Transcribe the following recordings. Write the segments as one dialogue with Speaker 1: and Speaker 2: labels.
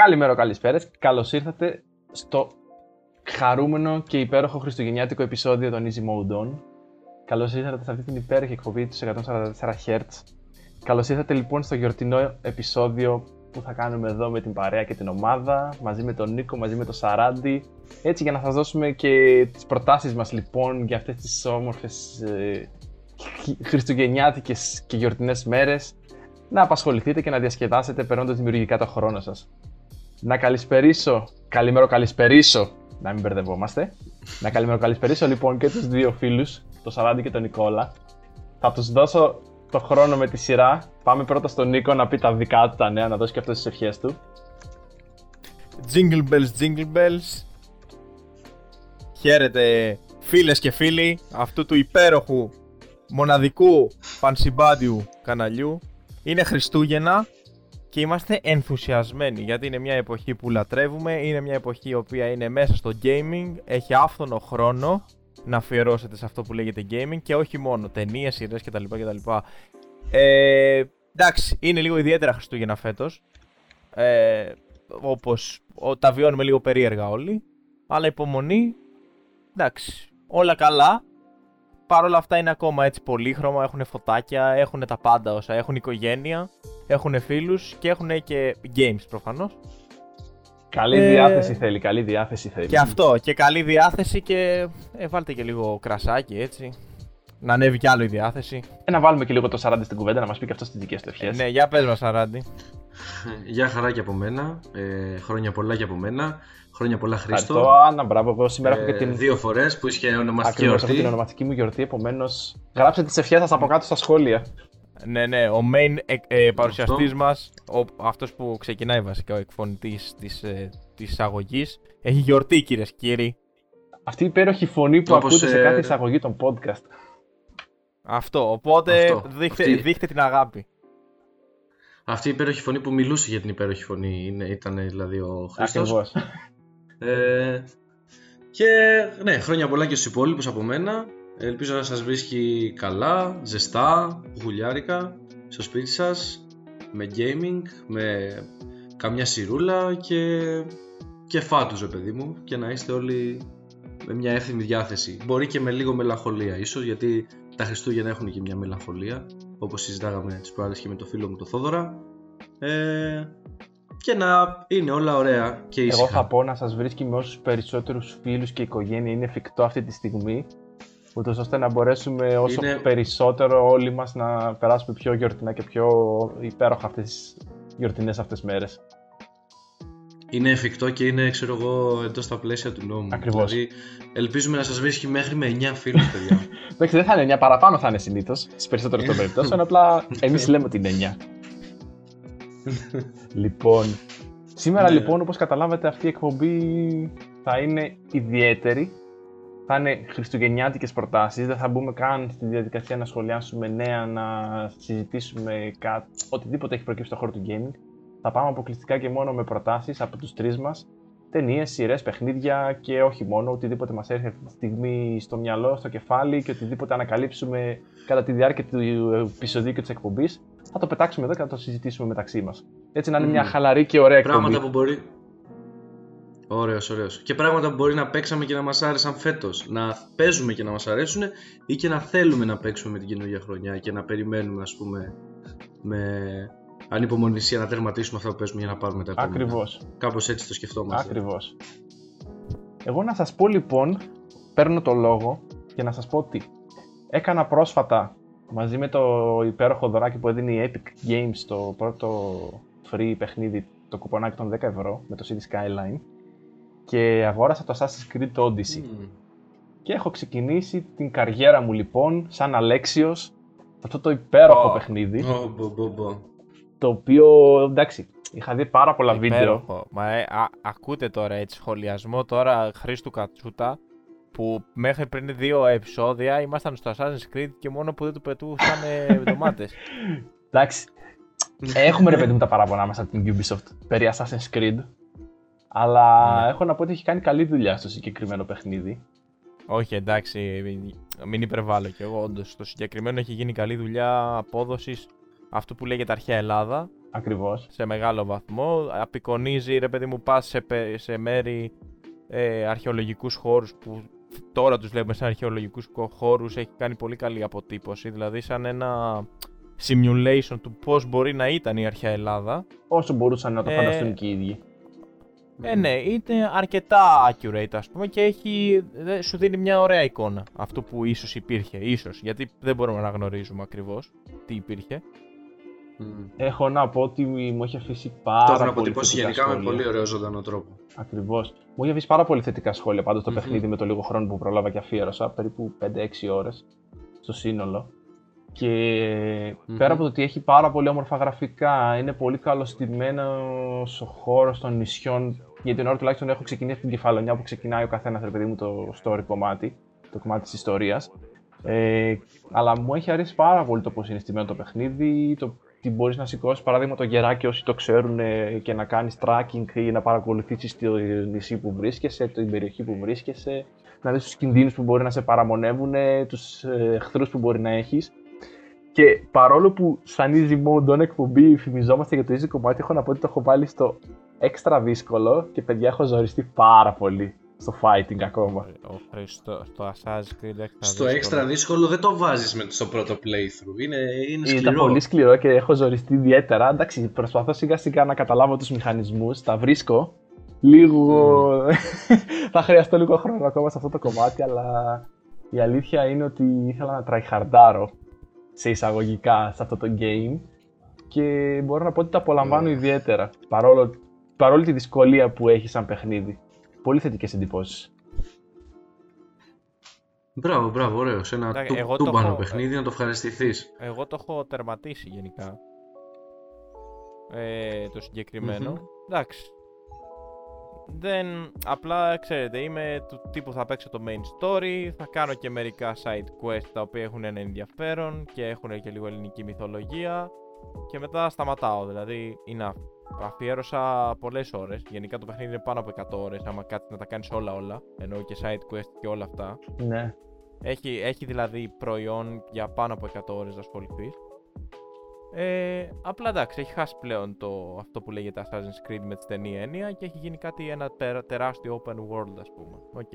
Speaker 1: Καλημέρα, καλησπέρα. Καλώς ήρθατε στο χαρούμενο και υπέροχο χριστουγεννιάτικο επεισόδιο των Easy Mode On. Καλώς ήρθατε σε αυτή την υπέροχη εκπομπή του 144 Hz. Καλώς ήρθατε λοιπόν στο γιορτινό επεισόδιο που θα κάνουμε εδώ με την παρέα και την ομάδα, μαζί με τον Νίκο, μαζί με τον Σαράντι. Έτσι για να σας δώσουμε και τις προτάσεις μας λοιπόν για αυτές τις όμορφες ε, χριστουγεννιάτικες και γιορτινές μέρες να απασχοληθείτε και να διασκεδάσετε περνώντας δημιουργικά το χρόνο σας. Να καλησπερίσω, καλημέρο καλησπερίσω, να μην μπερδευόμαστε. να καλημέρο καλησπερίσω λοιπόν και τους δύο φίλους, τον Σαράντι και τον Νικόλα. Θα τους δώσω το χρόνο με τη σειρά. Πάμε πρώτα στον Νίκο να πει τα δικά του τα νέα, να δώσει και αυτές τις ευχές του.
Speaker 2: Jingle bells, jingle bells. Χαίρετε φίλες και φίλοι αυτού του υπέροχου μοναδικού πανσυμπάντιου καναλιού. Είναι Χριστούγεννα και είμαστε ενθουσιασμένοι γιατί είναι μια εποχή που λατρεύουμε, είναι μια εποχή η οποία είναι μέσα στο gaming, έχει άφθονο χρόνο να αφιερώσετε σε αυτό που λέγεται gaming και όχι μόνο ταινίες, σειρές κτλ. κτλ. Ε, εντάξει, είναι λίγο ιδιαίτερα Χριστούγεννα φέτος. Ε, Όπως τα βιώνουμε λίγο περίεργα όλοι. Αλλά υπομονή. Εντάξει, όλα καλά. Παρ' όλα αυτά είναι ακόμα έτσι πολύχρωμα. Έχουν φωτάκια, έχουν τα πάντα όσα. Έχουν οικογένεια, έχουν φίλους και έχουν και games προφανώς.
Speaker 1: Καλή ε, διάθεση θέλει, καλή διάθεση θέλει.
Speaker 2: Και αυτό, και καλή διάθεση και ε, βάλτε και λίγο κρασάκι έτσι. Να ανέβει κι άλλο η διάθεση.
Speaker 1: Ε, να βάλουμε και λίγο το Σαράντι στην κουβέντα να μας πει και αυτός τις δικές του ευχές.
Speaker 2: Ε, ναι, για πες μας, Σαράντι.
Speaker 3: Γεια χαρά και από μένα. Ε, χρόνια πολλά και από μένα. Χρόνια πολλά Χρήστο.
Speaker 1: Ευχαριστώ, Άννα, μπράβο. Εγώ σήμερα έχω και την.
Speaker 3: Δύο φορές που είχε ονομαστική Ακριβώς,
Speaker 1: γιορτή. Έχω την ονομαστική μου γιορτή, επομένως. Γράψτε τις ευχές σας από κάτω στα σχόλια.
Speaker 2: Ναι, ναι, ο main ε, ε, παρουσιαστής μας, αυτός που ξεκινάει βασικά ο εκφωνητής της ε, εισαγωγής, έχει γιορτή κυρίε και κύριοι.
Speaker 1: Αυτή η υπέροχη φωνή που Όπως, ακούτε σε κάθε εισαγωγή των podcast.
Speaker 2: Αυτό, οπότε Αυτό. Δείχτε, Αυτή... δείχτε την αγάπη.
Speaker 3: Αυτή η υπέροχη φωνή που μιλούσε για την υπέροχη φωνή είναι, ήταν δηλαδή ο Χριστός.
Speaker 1: Ακριβώς.
Speaker 3: Ε, και ναι, χρόνια πολλά και στους υπόλοιπους από μένα. Ελπίζω να σας βρίσκει καλά, ζεστά, γουλιάρικα, στο σπίτι σας, με gaming, με καμιά σιρούλα και, και φάτους, ρε παιδί μου, και να είστε όλοι με μια εύθυμη διάθεση. Μπορεί και με λίγο μελαγχολία ίσως, γιατί τα Χριστούγεννα έχουν και μια μελαγχολία, όπως συζητάγαμε τις προάλλες και με το φίλο μου το Θόδωρα. Ε, και να είναι όλα ωραία και ήσυχα.
Speaker 1: Εγώ θα πω να σας βρίσκει με όσους περισσότερους φίλους και οικογένεια είναι εφικτό αυτή τη στιγμή ούτως ώστε να μπορέσουμε όσο περισσότερο όλοι μας να περάσουμε πιο γιορτινά και πιο υπέροχα αυτές τις γιορτινές αυτές μέρες.
Speaker 3: Είναι εφικτό και είναι, ξέρω εγώ, εντός τα πλαίσια του νόμου.
Speaker 1: Ακριβώς. Δηλαδή,
Speaker 3: ελπίζουμε να σας βρίσκει μέχρι με 9 φίλους, παιδιά.
Speaker 1: Εντάξει, δεν θα είναι 9, παραπάνω θα είναι συνήθως στις περισσότερες των περιπτώσεων. απλά εμείς λέμε ότι είναι 9. Λοιπόν, σήμερα ναι. λοιπόν, όπως καταλάβατε, αυτή η εκπομπή θα είναι ιδιαίτερη θα είναι χριστουγεννιάτικες προτάσεις. Δεν θα μπούμε καν στη διαδικασία να σχολιάσουμε νέα, να συζητήσουμε κάτι, οτιδήποτε έχει προκύψει στο χώρο του gaming. Θα πάμε αποκλειστικά και μόνο με προτάσεις από τους τρεις μας. Ταινίες, σειρές, παιχνίδια και όχι μόνο. Οτιδήποτε μας έρχεται αυτή τη στιγμή στο μυαλό, στο κεφάλι και οτιδήποτε ανακαλύψουμε κατά τη διάρκεια του επεισοδίου και της εκπομπής. Θα το πετάξουμε εδώ και θα το συζητήσουμε μεταξύ μας. Έτσι να είναι μια χαλαρή και ωραία εκπομπή.
Speaker 3: Πράγματα που μπορεί, Ωραίος, ωραίος. Και πράγματα που μπορεί να παίξαμε και να μας άρεσαν φέτος. Να παίζουμε και να μας αρέσουν ή και να θέλουμε να παίξουμε με την καινούργια χρονιά και να περιμένουμε, ας πούμε, με ανυπομονησία να τερματίσουμε αυτά που παίζουμε για να πάρουμε τα επόμενα.
Speaker 1: Ακριβώς.
Speaker 3: Κάπως έτσι το σκεφτόμαστε.
Speaker 1: Ακριβώς. Εγώ να σας πω λοιπόν, παίρνω το λόγο και να σας πω ότι έκανα πρόσφατα μαζί με το υπέροχο δωράκι που έδινε η Epic Games το πρώτο free παιχνίδι, το κουπονάκι των 10 ευρώ με το CD Skyline και αγόρασα το Assassin's Creed Odyssey. Και έχω ξεκινήσει την καριέρα μου λοιπόν σαν Αλέξιος αυτό το υπέροχο oh. παιχνίδι.
Speaker 3: Oh,
Speaker 1: το οποίο, εντάξει, είχα δει πάρα πολλά υπέροχο.
Speaker 2: βίντεο. Μα ε, α, ακούτε τώρα έτσι σχολιασμό τώρα Χρήστου Κατσούτα που μέχρι πριν δύο επεισόδια ήμασταν στο Assassin's Creed και μόνο που δεν του πετούσαν ντομάτες.
Speaker 1: εντάξει, έχουμε ρε παιδί μου τα παράπονα μας από την Ubisoft περί Assassin's Creed αλλά ναι. έχω να πω ότι έχει κάνει καλή δουλειά στο συγκεκριμένο παιχνίδι.
Speaker 2: Όχι, εντάξει, μην υπερβάλλω κι εγώ. Όντως, στο συγκεκριμένο έχει γίνει καλή δουλειά απόδοσης αυτού που λέγεται αρχαία Ελλάδα.
Speaker 1: Ακριβώς.
Speaker 2: σε μεγάλο βαθμό. Απεικονίζει, ρε παιδί μου, πας σε, πε- σε μέρη ε, αρχαιολογικούς χώρους που τώρα τους βλέπουμε σαν αρχαιολογικούς κο- χώρους. Έχει κάνει πολύ καλή αποτύπωση, δηλαδή σαν ένα simulation του πώς μπορεί να ήταν η αρχαία Ελλάδα.
Speaker 1: Όσο μπορούσαν να το
Speaker 2: Ε,
Speaker 1: φανταστούν και οι ίδιοι.
Speaker 2: Ε, ναι, είναι αρκετά accurate ας πούμε και έχει, δε- σου δίνει μια ωραία εικόνα αυτό που ίσως υπήρχε, ίσως, γιατί δεν μπορούμε να γνωρίζουμε ακριβώς τι υπήρχε.
Speaker 3: Μμ.
Speaker 1: Έχω να πω ότι μου έχει αφήσει
Speaker 3: Το
Speaker 1: πάρα
Speaker 3: έχουν
Speaker 1: πολύ
Speaker 3: αποτυπώσει
Speaker 1: θετικά
Speaker 3: γενικά με
Speaker 1: σχόλια.
Speaker 3: πολύ ωραίο ζωντανό τρόπο.
Speaker 1: Ακριβώς. Μου είχε αφήσει πάρα πολύ θετικά σχόλια πάντως το
Speaker 3: Μμμ.
Speaker 1: παιχνίδι με το λίγο χρόνο που πρόλαβα και αφιέρωσα, περίπου 5-6 ώρες στο σύνολο. Και
Speaker 3: Μμμ.
Speaker 1: πέρα από το ότι έχει πάρα πολύ όμορφα γραφικά, είναι πολύ καλωστημένος ο χώρος των νησιών. Για την ώρα τουλάχιστον έχω ξεκινήσει από την κεφαλονιά που ξεκινάει ο καθένας, ρε παιδί μου, το story κομμάτι, το κομμάτι της ιστορίας. Ε, αλλά μου έχει αρέσει πάρα πολύ το πώς είναι στημένο το παιχνίδι, το ότι μπορείς να σηκώσεις παράδειγμα το γεράκι όσοι το ξέρουν ε, και να κάνεις tracking ή να παρακολουθήσεις το νησί που βρίσκεσαι, την περιοχή που βρίσκεσαι, να δεις τους κινδύνους που μπορεί να σε παραμονεύουν, τους εχθρούς που μπορεί να έχεις. Και παρόλο που σαν easy mode on εκπομπή φημιζόμαστε για το easy κομμάτι, έχω να πω ότι το έχω βάλει στο extra δύσκολο και παιδιά έχω ζοριστεί πάρα πολύ στο fighting ακόμα.
Speaker 2: Ο Χριστό, στο Assassin's Creed έξτρα
Speaker 3: Στο
Speaker 2: δύσκολο.
Speaker 3: έξτρα δύσκολο δεν το βάζεις με στο πρώτο playthrough. Είναι, είναι
Speaker 1: Ήταν
Speaker 3: σκληρό.
Speaker 1: πολύ σκληρό και έχω ζοριστεί ιδιαίτερα. Εντάξει, προσπαθώ σιγά σιγά να καταλάβω τους μηχανισμούς, τα βρίσκω. Λίγο... θα χρειαστώ λίγο χρόνο ακόμα σε αυτό το κομμάτι, αλλά η αλήθεια είναι ότι ήθελα να tryhardάρω σε εισαγωγικά σε αυτό το game και μπορώ να πω ότι το απολαμβάνω
Speaker 3: Mm.
Speaker 1: ιδιαίτερα, παρόλο, παρόλη τη δυσκολία που έχει σαν παιχνίδι. Πολύ θετικές εντυπώσεις.
Speaker 3: Μπράβο, μπράβο, ωραίο. Σε ένα
Speaker 2: Εντάξει,
Speaker 3: του-
Speaker 2: εγώ το
Speaker 3: τούμπανο
Speaker 2: έχω-
Speaker 3: παιχνίδι να το ευχαριστηθείς.
Speaker 2: Εγώ το έχω τερματίσει γενικά. Ε, το συγκεκριμένο.
Speaker 3: Μμμ.
Speaker 2: Εντάξει. Δεν, απλά ξέρετε, είμαι του τύπου θα παίξω το main story, θα κάνω και μερικά side quest τα οποία έχουν ένα ενδιαφέρον και έχουν και λίγο ελληνική μυθολογία και μετά σταματάω, δηλαδή enough. Αφιέρωσα πολλές ώρες, γενικά το παιχνίδι είναι πάνω από 100 ώρες άμα κάτσεις να τα κάνεις όλα όλα, ενώ και side quest και όλα αυτά.
Speaker 1: Ναι.
Speaker 2: Έχει, έχει δηλαδή προϊόν για πάνω από 100 ώρες να ασχοληθείς. Ε, απλά εντάξει, έχει χάσει πλέον το, αυτό που λέγεται Assassin's Creed με τη στενή έννοια και έχει γίνει κάτι ένα τερ- τεράστιο open world ας πούμε. Οκ.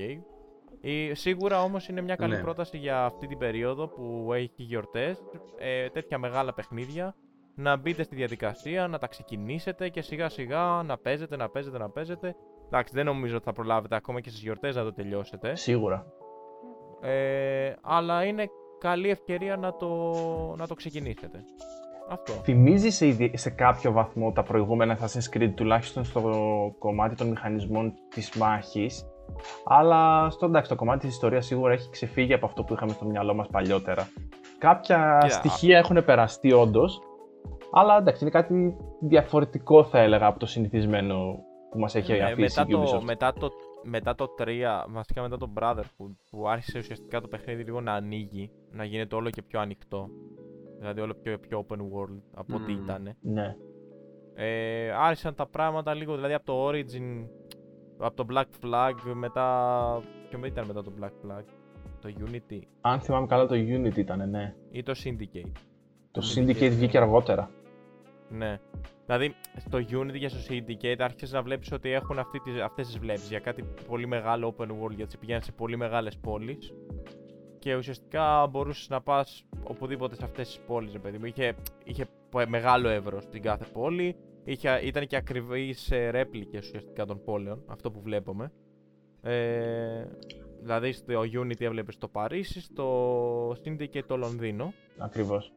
Speaker 2: Η, σίγουρα όμως είναι μια καλή
Speaker 3: Ναι.
Speaker 2: πρόταση για αυτή την περίοδο που έχει γιορτές, ε, τέτοια μεγάλα παιχνίδια, να μπείτε στη διαδικασία, να τα ξεκινήσετε και σιγά σιγά να παίζετε, να παίζετε, να παίζετε. Εντάξει, δεν νομίζω ότι θα προλάβετε ακόμα και στις γιορτές να το τελειώσετε.
Speaker 1: Σίγουρα.
Speaker 2: Ε, αλλά είναι καλή ευκαιρία να το, να το ξεκινήσετε. Αυτό.
Speaker 1: Θυμίζεις σε, ιδι- σε κάποιο βαθμό τα προηγούμενα Assassin's Creed, τουλάχιστον στο κομμάτι των μηχανισμών της μάχης. Αλλά στο εντάξει, το κομμάτι της ιστορίας σίγουρα έχει ξεφύγει από αυτό που είχαμε στο μυαλό μας παλιότερα. Κάποια
Speaker 2: Κοίτα,
Speaker 1: στοιχεία έχουν περαστεί όντως, αλλά εντάξει, είναι κάτι διαφορετικό θα έλεγα από το συνηθισμένο που μας έχει
Speaker 2: Ε,
Speaker 1: αφήσει
Speaker 2: μετά,
Speaker 1: η
Speaker 2: το,
Speaker 1: Ubisoft.
Speaker 2: μετά, το, μετά το 3, βασικά μετά το Brotherhood, που άρχισε ουσιαστικά το παιχνίδι λίγο να ανοίγει, να γίνεται όλο και πιο ανοιχτό. Δηλαδή όλο πιο, πιο open world από ό,τι
Speaker 3: Μμμ.
Speaker 2: ήταν.
Speaker 1: Ναι.
Speaker 2: Ε, άρχισαν τα πράγματα λίγο, δηλαδή από το Origin, από το Black Flag, μετά... Ποιο ήταν μετά το Black Flag, το Unity
Speaker 1: Αν θυμάμαι καλά το Unity ήταν, ναι.
Speaker 2: ή το Syndicate.
Speaker 1: Το
Speaker 2: Το
Speaker 1: Syndicate
Speaker 2: Syndicate,
Speaker 1: βγήκε
Speaker 2: ναι.
Speaker 1: αργότερα.
Speaker 2: Ναι. Δηλαδή, στο Unity και στο Syndicate άρχισες να βλέπεις ότι έχουν αυτή τις, αυτές τις βλέψεις για κάτι πολύ μεγάλο open world, γιατί σε πηγαίνουν σε πολύ μεγάλες πόλεις και ουσιαστικά μπορούσες να πας οπουδήποτε σε αυτές τις πόλεις, ρε παιδί μου. Είχε, είχε πο- μεγάλο εύρος στην κάθε πόλη, είχε, ήταν και ακριβείς ε, ρέπλικες ουσιαστικά των πόλεων, αυτό που βλέπουμε. Ε, δηλαδή στο Unity έβλεπες το Παρίσι, στο Syndicate το Λονδίνο.
Speaker 1: Ακριβώς.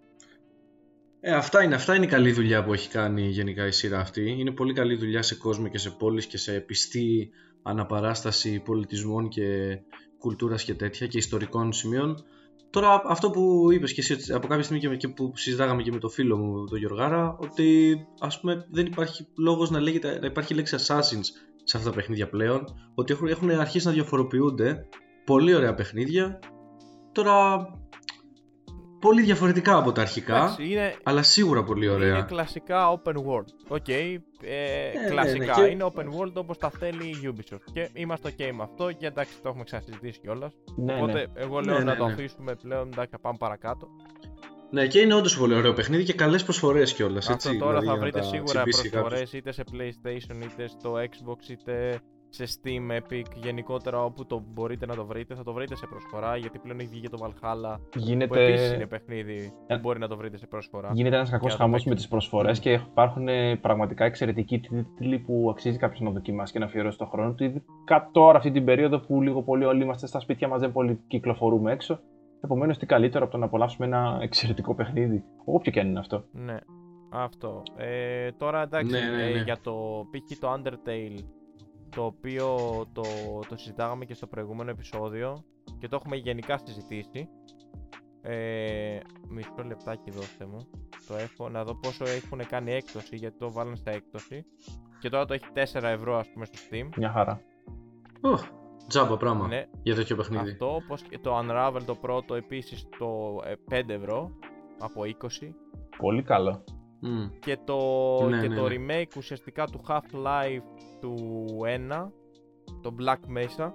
Speaker 3: Ε, αυτά, είναι, αυτά είναι η καλή δουλειά που έχει κάνει γενικά η σειρά αυτή. Είναι πολύ καλή δουλειά σε κόσμο και σε πόλεις και σε πιστή αναπαράσταση πολιτισμών και κουλτούρας και τέτοια και ιστορικών σημείων. Τώρα αυτό που είπες και εσύ ότι από κάποια στιγμή και, με- και που συζητάγαμε και με το φίλο μου τον Γιωργάρα ότι ας πούμε δεν υπάρχει λόγος να, λέγεται, να υπάρχει λέξη Assassins σε αυτά τα παιχνίδια πλέον ότι έχουν, έχουν αρχίσει να διαφοροποιούνται πολύ ωραία παιχνίδια τώρα πολύ διαφορετικά από τα αρχικά
Speaker 2: Εντάξει, είναι,
Speaker 3: αλλά σίγουρα πολύ ωραία.
Speaker 2: Είναι κλασικά open world. OK. ε,
Speaker 3: ναι,
Speaker 2: κλασικά.
Speaker 3: και-
Speaker 2: Είναι open world όπως τα θέλει η Ubisoft. Και είμαστε ok με αυτό και εντάξει το έχουμε ξανασυζητήσει κιόλας.
Speaker 1: Ναι,
Speaker 2: Οπότε
Speaker 1: ναι.
Speaker 2: εγώ λέω
Speaker 3: Ναι,
Speaker 2: να
Speaker 3: ναι,
Speaker 2: το
Speaker 3: ναι.
Speaker 2: αφήσουμε πλέον. Εντάξει, πάμε παρακάτω.
Speaker 3: Ναι, και είναι όντως πολύ ωραίο παιχνίδι και καλές προσφορές κιόλας.
Speaker 2: Αυτό τώρα
Speaker 3: δηλαδή,
Speaker 2: θα
Speaker 3: για να
Speaker 2: βρείτε
Speaker 3: τα
Speaker 2: σίγουρα
Speaker 3: τσιμπήσει
Speaker 2: προσφορές
Speaker 3: κάποιος.
Speaker 2: είτε σε PlayStation είτε στο Xbox είτε σε Steam, Epic, γενικότερα όπου το μπορείτε να το βρείτε, θα το βρείτε σε προσφορά γιατί πλέον έχει βγει και το Valhalla που
Speaker 1: Γίνεται,
Speaker 2: επίσης είναι παιχνίδι
Speaker 1: Ε,
Speaker 2: που μπορεί να το βρείτε σε προσφορά.
Speaker 1: γίνεται ένας κακός
Speaker 2: Για να το
Speaker 1: χαμός
Speaker 2: παίξετε.
Speaker 1: με τις προσφορές και υπάρχουν ε, πραγματικά εξαιρετικοί τίτλοι που αξίζει κάποιος να δοκιμάσει και να αφιερώσει τον χρόνο του. Ειδικά τώρα, αυτή την περίοδο που λίγο πολύ όλοι είμαστε στα σπίτια μας, δεν πολύ κυκλοφορούμε έξω. Επομένως, τι καλύτερο από το να απολαύσουμε ένα εξαιρετικό παιχνίδι, όποιο και αν είναι αυτό.
Speaker 2: Ναι, αυτό. Ε, τώρα εντάξει,
Speaker 3: Ναι, ναι,
Speaker 2: ε,
Speaker 3: ναι.
Speaker 2: για το π.χ. το Undertale, το οποίο το, το συζητάγαμε και στο προηγούμενο επεισόδιο και το έχουμε γενικά συζητήσει. Ε, μισό λεπτάκι δώστε μου. Το έχω να δω πόσο έχουν κάνει έκπτωση γιατί το βάλαν στα έκπτωση. Και τώρα το έχει 4 ευρώ ας πούμε στο Steam.
Speaker 1: Μια χαρά.
Speaker 3: Ω, τζάμπα πράγμα
Speaker 2: Ναι,
Speaker 3: για τέτοιο παιχνίδι.
Speaker 2: αυτό όπως και το Unravel το πρώτο επίσης το ε, 5 ευρώ από 20.
Speaker 1: Πολύ καλό.
Speaker 3: Μμ.
Speaker 2: και το,
Speaker 3: Ναι,
Speaker 2: και
Speaker 3: ναι,
Speaker 2: το
Speaker 3: ναι.
Speaker 2: remake ουσιαστικά του Half-Life του 1, το Black Mesa,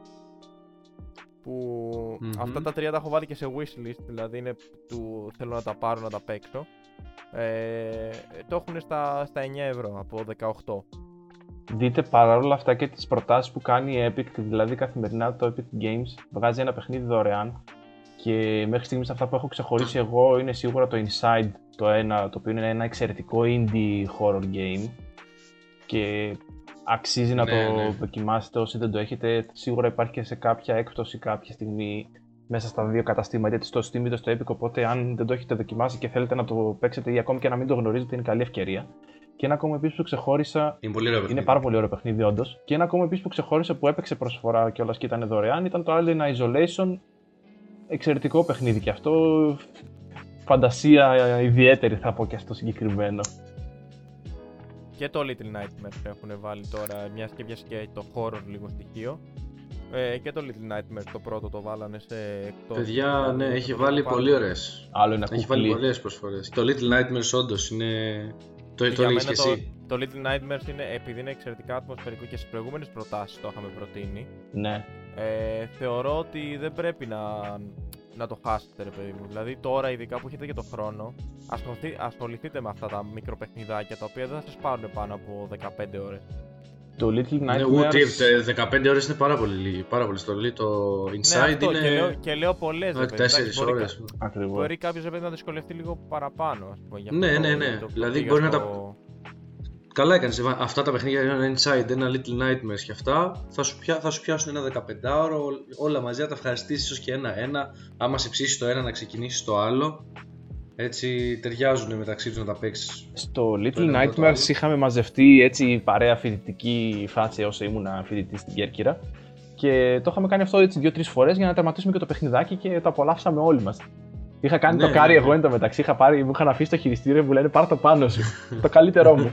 Speaker 2: που
Speaker 3: Μμμ.
Speaker 2: αυτά τα τρία τα έχω βάλει και σε wishlist, δηλαδή είναι του θέλω να τα πάρω να τα παίξω. Ε, το έχουν στα, στα 9 ευρώ από 18.
Speaker 1: Δείτε παρόλα αυτά και τις προτάσεις που κάνει η Epic, δηλαδή καθημερινά το Epic Games βγάζει ένα παιχνίδι δωρεάν και μέχρι στιγμής αυτά που έχω ξεχωρίσει εγώ είναι σίγουρα το Inside το ένα, το οποίο είναι ένα εξαιρετικό indie horror game και αξίζει να
Speaker 3: Ναι,
Speaker 1: το
Speaker 3: ναι.
Speaker 1: δοκιμάσετε όσοι δεν το έχετε. Σίγουρα υπάρχει και σε κάποια έκπτωση κάποια στιγμή μέσα στα δύο καταστήματα, είτε στο Steam είτε στο Epic, οπότε αν δεν το έχετε δοκιμάσει και θέλετε να το παίξετε ή ακόμη και να μην το γνωρίζετε είναι καλή ευκαιρία. Και ένα ακόμα επίσης που ξεχώρισα
Speaker 3: Είναι πολύ ωραίο παιχνίδι.
Speaker 1: είναι πάρα πολύ ωραίο παιχνίδι, όντως. Και ένα ακόμα επίσης που ξεχώρισε που έπαιξε προσφορά κιόλας και ήταν δωρεάν ήταν το Alien Isolation. Εξαιρετικό παιχνίδι και αυτό. Φαντασία ιδιαίτερη θα πω και αυτό συγκεκριμένο.
Speaker 2: Και το Little Nightmares έχουν βάλει τώρα, μιας και πιάσε και το horror λίγο στοιχείο. Ε, και το Little Nightmares το πρώτο το βάλανε σε εκτός.
Speaker 3: Παιδιά, ναι,
Speaker 2: το
Speaker 3: έχει
Speaker 2: το
Speaker 3: βάλει
Speaker 2: πάρω.
Speaker 3: πολύ ωραίες.
Speaker 1: Άλλο ένα
Speaker 3: Έχει βάλει
Speaker 1: κουκλί.
Speaker 3: πολλές προσφορές. Το Little Nightmares όντως είναι. Το,
Speaker 2: Και
Speaker 3: το
Speaker 2: για
Speaker 3: έλεγε και
Speaker 2: μένα
Speaker 3: εσύ.
Speaker 2: Το, το Little Nightmares είναι, επειδή είναι εξαιρετικά ατμοσφαιρικό και στις προηγούμενες προτάσεις το είχαμε προτείνει.
Speaker 1: Ναι.
Speaker 2: Ε, θεωρώ ότι δεν πρέπει να, να το χάσετε, ρε παιδί μου. Δηλαδή, τώρα, ειδικά που έχετε και το χρόνο, ασχοληθεί, ασχοληθείτε με αυτά τα μικροπαιχνιδάκια τα οποία δεν θα σας πάρουν πάνω από 15 ώρες.
Speaker 1: Το Little
Speaker 3: Ναι,
Speaker 1: Nightmares.
Speaker 3: ούτε 15 ώρες είναι πάρα πολύ λίγη. Πάρα πολύ στολή. Το
Speaker 2: Ναι,
Speaker 3: Inside
Speaker 2: αυτό,
Speaker 3: είναι.
Speaker 2: και λέω, και λέω πολλές.
Speaker 3: 4 ώρες.
Speaker 1: Ακριβώς.
Speaker 2: Μπορεί κάποιος να δυσκολευτεί λίγο παραπάνω, ας πούμε. γι'
Speaker 3: Ναι,
Speaker 2: αυτό
Speaker 3: ναι, ναι.
Speaker 2: το- το
Speaker 3: Δηλαδή,
Speaker 2: πήγα
Speaker 3: μπορεί να
Speaker 2: στο-
Speaker 3: Καλά έκανες. Αυτά τα παιχνίδια, ένα Inside, ένα Little Nightmares και αυτά, θα σου, πια, θα σου πιάσουν ένα 15ωρο. Όλα μαζί θα τα ευχαριστήσεις ίσως και ένα-ένα. Άμα σε ψήσει το ένα, να ξεκινήσεις το άλλο. Έτσι ταιριάζουν μεταξύ τους να τα παίξεις.
Speaker 1: Στο
Speaker 3: Το
Speaker 1: Little
Speaker 3: ένα με το
Speaker 1: Nightmares
Speaker 3: άλλο.
Speaker 1: είχαμε μαζευτεί έτσι παρέα φοιτητική φάση όσο ήμουν φοιτητής στην Κέρκυρα και το είχαμε κάνει αυτό έτσι δύο-τρεις φορές για να τερματίσουμε και το παιχνιδάκι και το απολαύσαμε όλοι μας. Είχα κάνει
Speaker 3: Ναι,
Speaker 1: το κάρι
Speaker 3: ναι,
Speaker 1: εγώ
Speaker 3: ναι.
Speaker 1: εν τω μεταξύ. Είχα πάρει, μου είχαν αφήσει το χειριστήριο μου λένε πάρ το πάνω σου. το καλύτερό μου.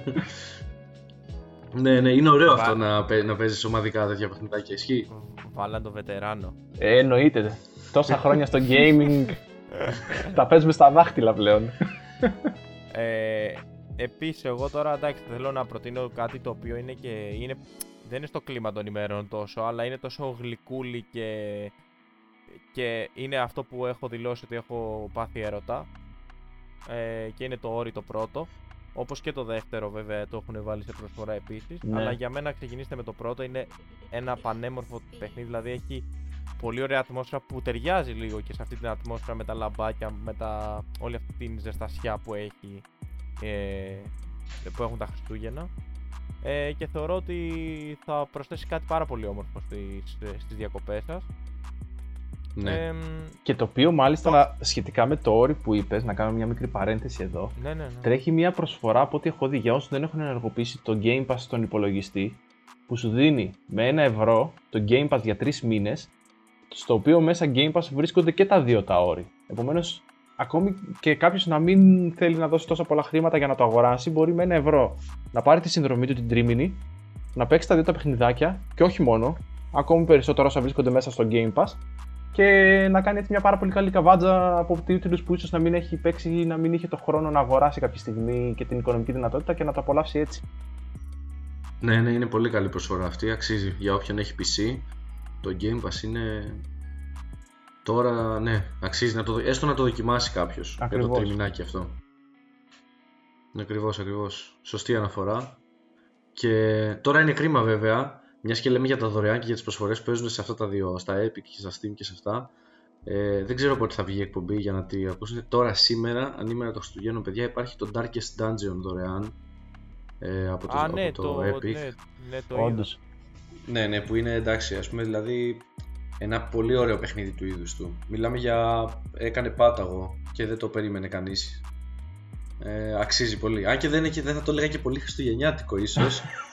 Speaker 3: Ναι, ναι, είναι ωραίο
Speaker 2: Βα-
Speaker 3: αυτό να, παί- να παίζεις ομαδικά τέτοια παιχνιδάκια. Ισχύει.
Speaker 2: Βάλαν το βετεράνο.
Speaker 1: Ε, εννοείται. Τόσα χρόνια στο gaming. τα παίζουμε στα δάχτυλα πλέον.
Speaker 2: Ε, Επίσης, εγώ τώρα εντάξει, θέλω να προτείνω κάτι το οποίο είναι και. Είναι, δεν είναι στο κλίμα των ημέρων τόσο, αλλά είναι τόσο γλυκούλι και. Και είναι αυτό που έχω δηλώσει ότι έχω πάθει έρωτα. Ε, και είναι το όρι το πρώτο. Όπως και το δεύτερο βέβαια το έχουν βάλει σε προσφορά επίσης.
Speaker 1: Ναι.
Speaker 2: Αλλά για μένα ξεκινήστε με το πρώτο. Είναι ένα πανέμορφο παιχνίδι. Δηλαδή έχει πολύ ωραία ατμόσφαιρα που ταιριάζει λίγο και σε αυτή την ατμόσφαιρα με τα λαμπάκια, με τα, όλη αυτή την ζεστασιά που έχει ε, που έχουν τα Χριστούγεννα ε, και θεωρώ ότι θα προσθέσει κάτι πάρα πολύ όμορφο στις, στις διακοπές σας.
Speaker 3: Ναι.
Speaker 2: Ε,
Speaker 1: Και το οποίο μάλιστα να- σχετικά με το όρι που είπες, να κάνω μια μικρή παρένθεση εδώ.
Speaker 2: ναι, ναι, ναι.
Speaker 1: Τρέχει μια προσφορά από ό,τι έχω δει για όσους δεν έχουν ενεργοποιήσει το Game Pass στον υπολογιστή που σου δίνει με ένα ευρώ το Game Pass για τρεις μήνες, στο οποίο μέσα Game Pass βρίσκονται και τα δύο τα όρη. Επομένως, ακόμη και κάποιος να μην θέλει να δώσει τόσα πολλά χρήματα για να το αγοράσει, μπορεί με ένα ευρώ να πάρει τη συνδρομή του την τρίμηνη, να παίξει τα δύο τα παιχνιδάκια και όχι μόνο, ακόμη περισσότερο όσα βρίσκονται μέσα στο Game Pass και να κάνει έτσι μια πάρα πολύ καλή καβάτζα από τίτλου που ίσως να μην έχει παίξει ή να μην είχε το χρόνο να αγοράσει κάποια στιγμή και την οικονομική δυνατότητα και να το απολαύσει έτσι.
Speaker 3: ναι, ναι, είναι πολύ καλή προσφορά αυτή. Αξίζει για όποιον έχει PC. Το Game Pass είναι. Τώρα, ναι, αξίζει να το, έστω να το δοκιμάσει κάποιος για το
Speaker 1: Ακριβώς.
Speaker 3: τριμινάκι αυτό. Ακριβώς, ακριβώς. Σωστή αναφορά. Και τώρα είναι κρίμα βέβαια, μιας και λέμε για τα δωρεάν και για τις προσφορές που παίζουν σε αυτά τα δύο, στα Epic και στα Steam και σε αυτά. Ε, δεν ξέρω πότε θα βγει η εκπομπή για να τη ακούσετε. Τώρα, σήμερα, ανήμερα το Χριστουγέννων, παιδιά, υπάρχει το Darkest Dungeon δωρεάν ε, από το,
Speaker 2: Α,
Speaker 3: από
Speaker 2: ναι,
Speaker 3: το,
Speaker 2: το,
Speaker 3: Epic.
Speaker 2: ναι, ναι, το είδα.
Speaker 1: Όντως.
Speaker 3: Ναι, ναι, που είναι εντάξει, ας πούμε, δηλαδή ένα πολύ ωραίο παιχνίδι του είδους του. Μιλάμε για έκανε πάταγο και δεν το περίμενε κανείς. Ε, αξίζει πολύ. Αν και δεν, είναι, και- δεν θα το έλεγα και πολύ χριστουγεννιάτικο ίσως.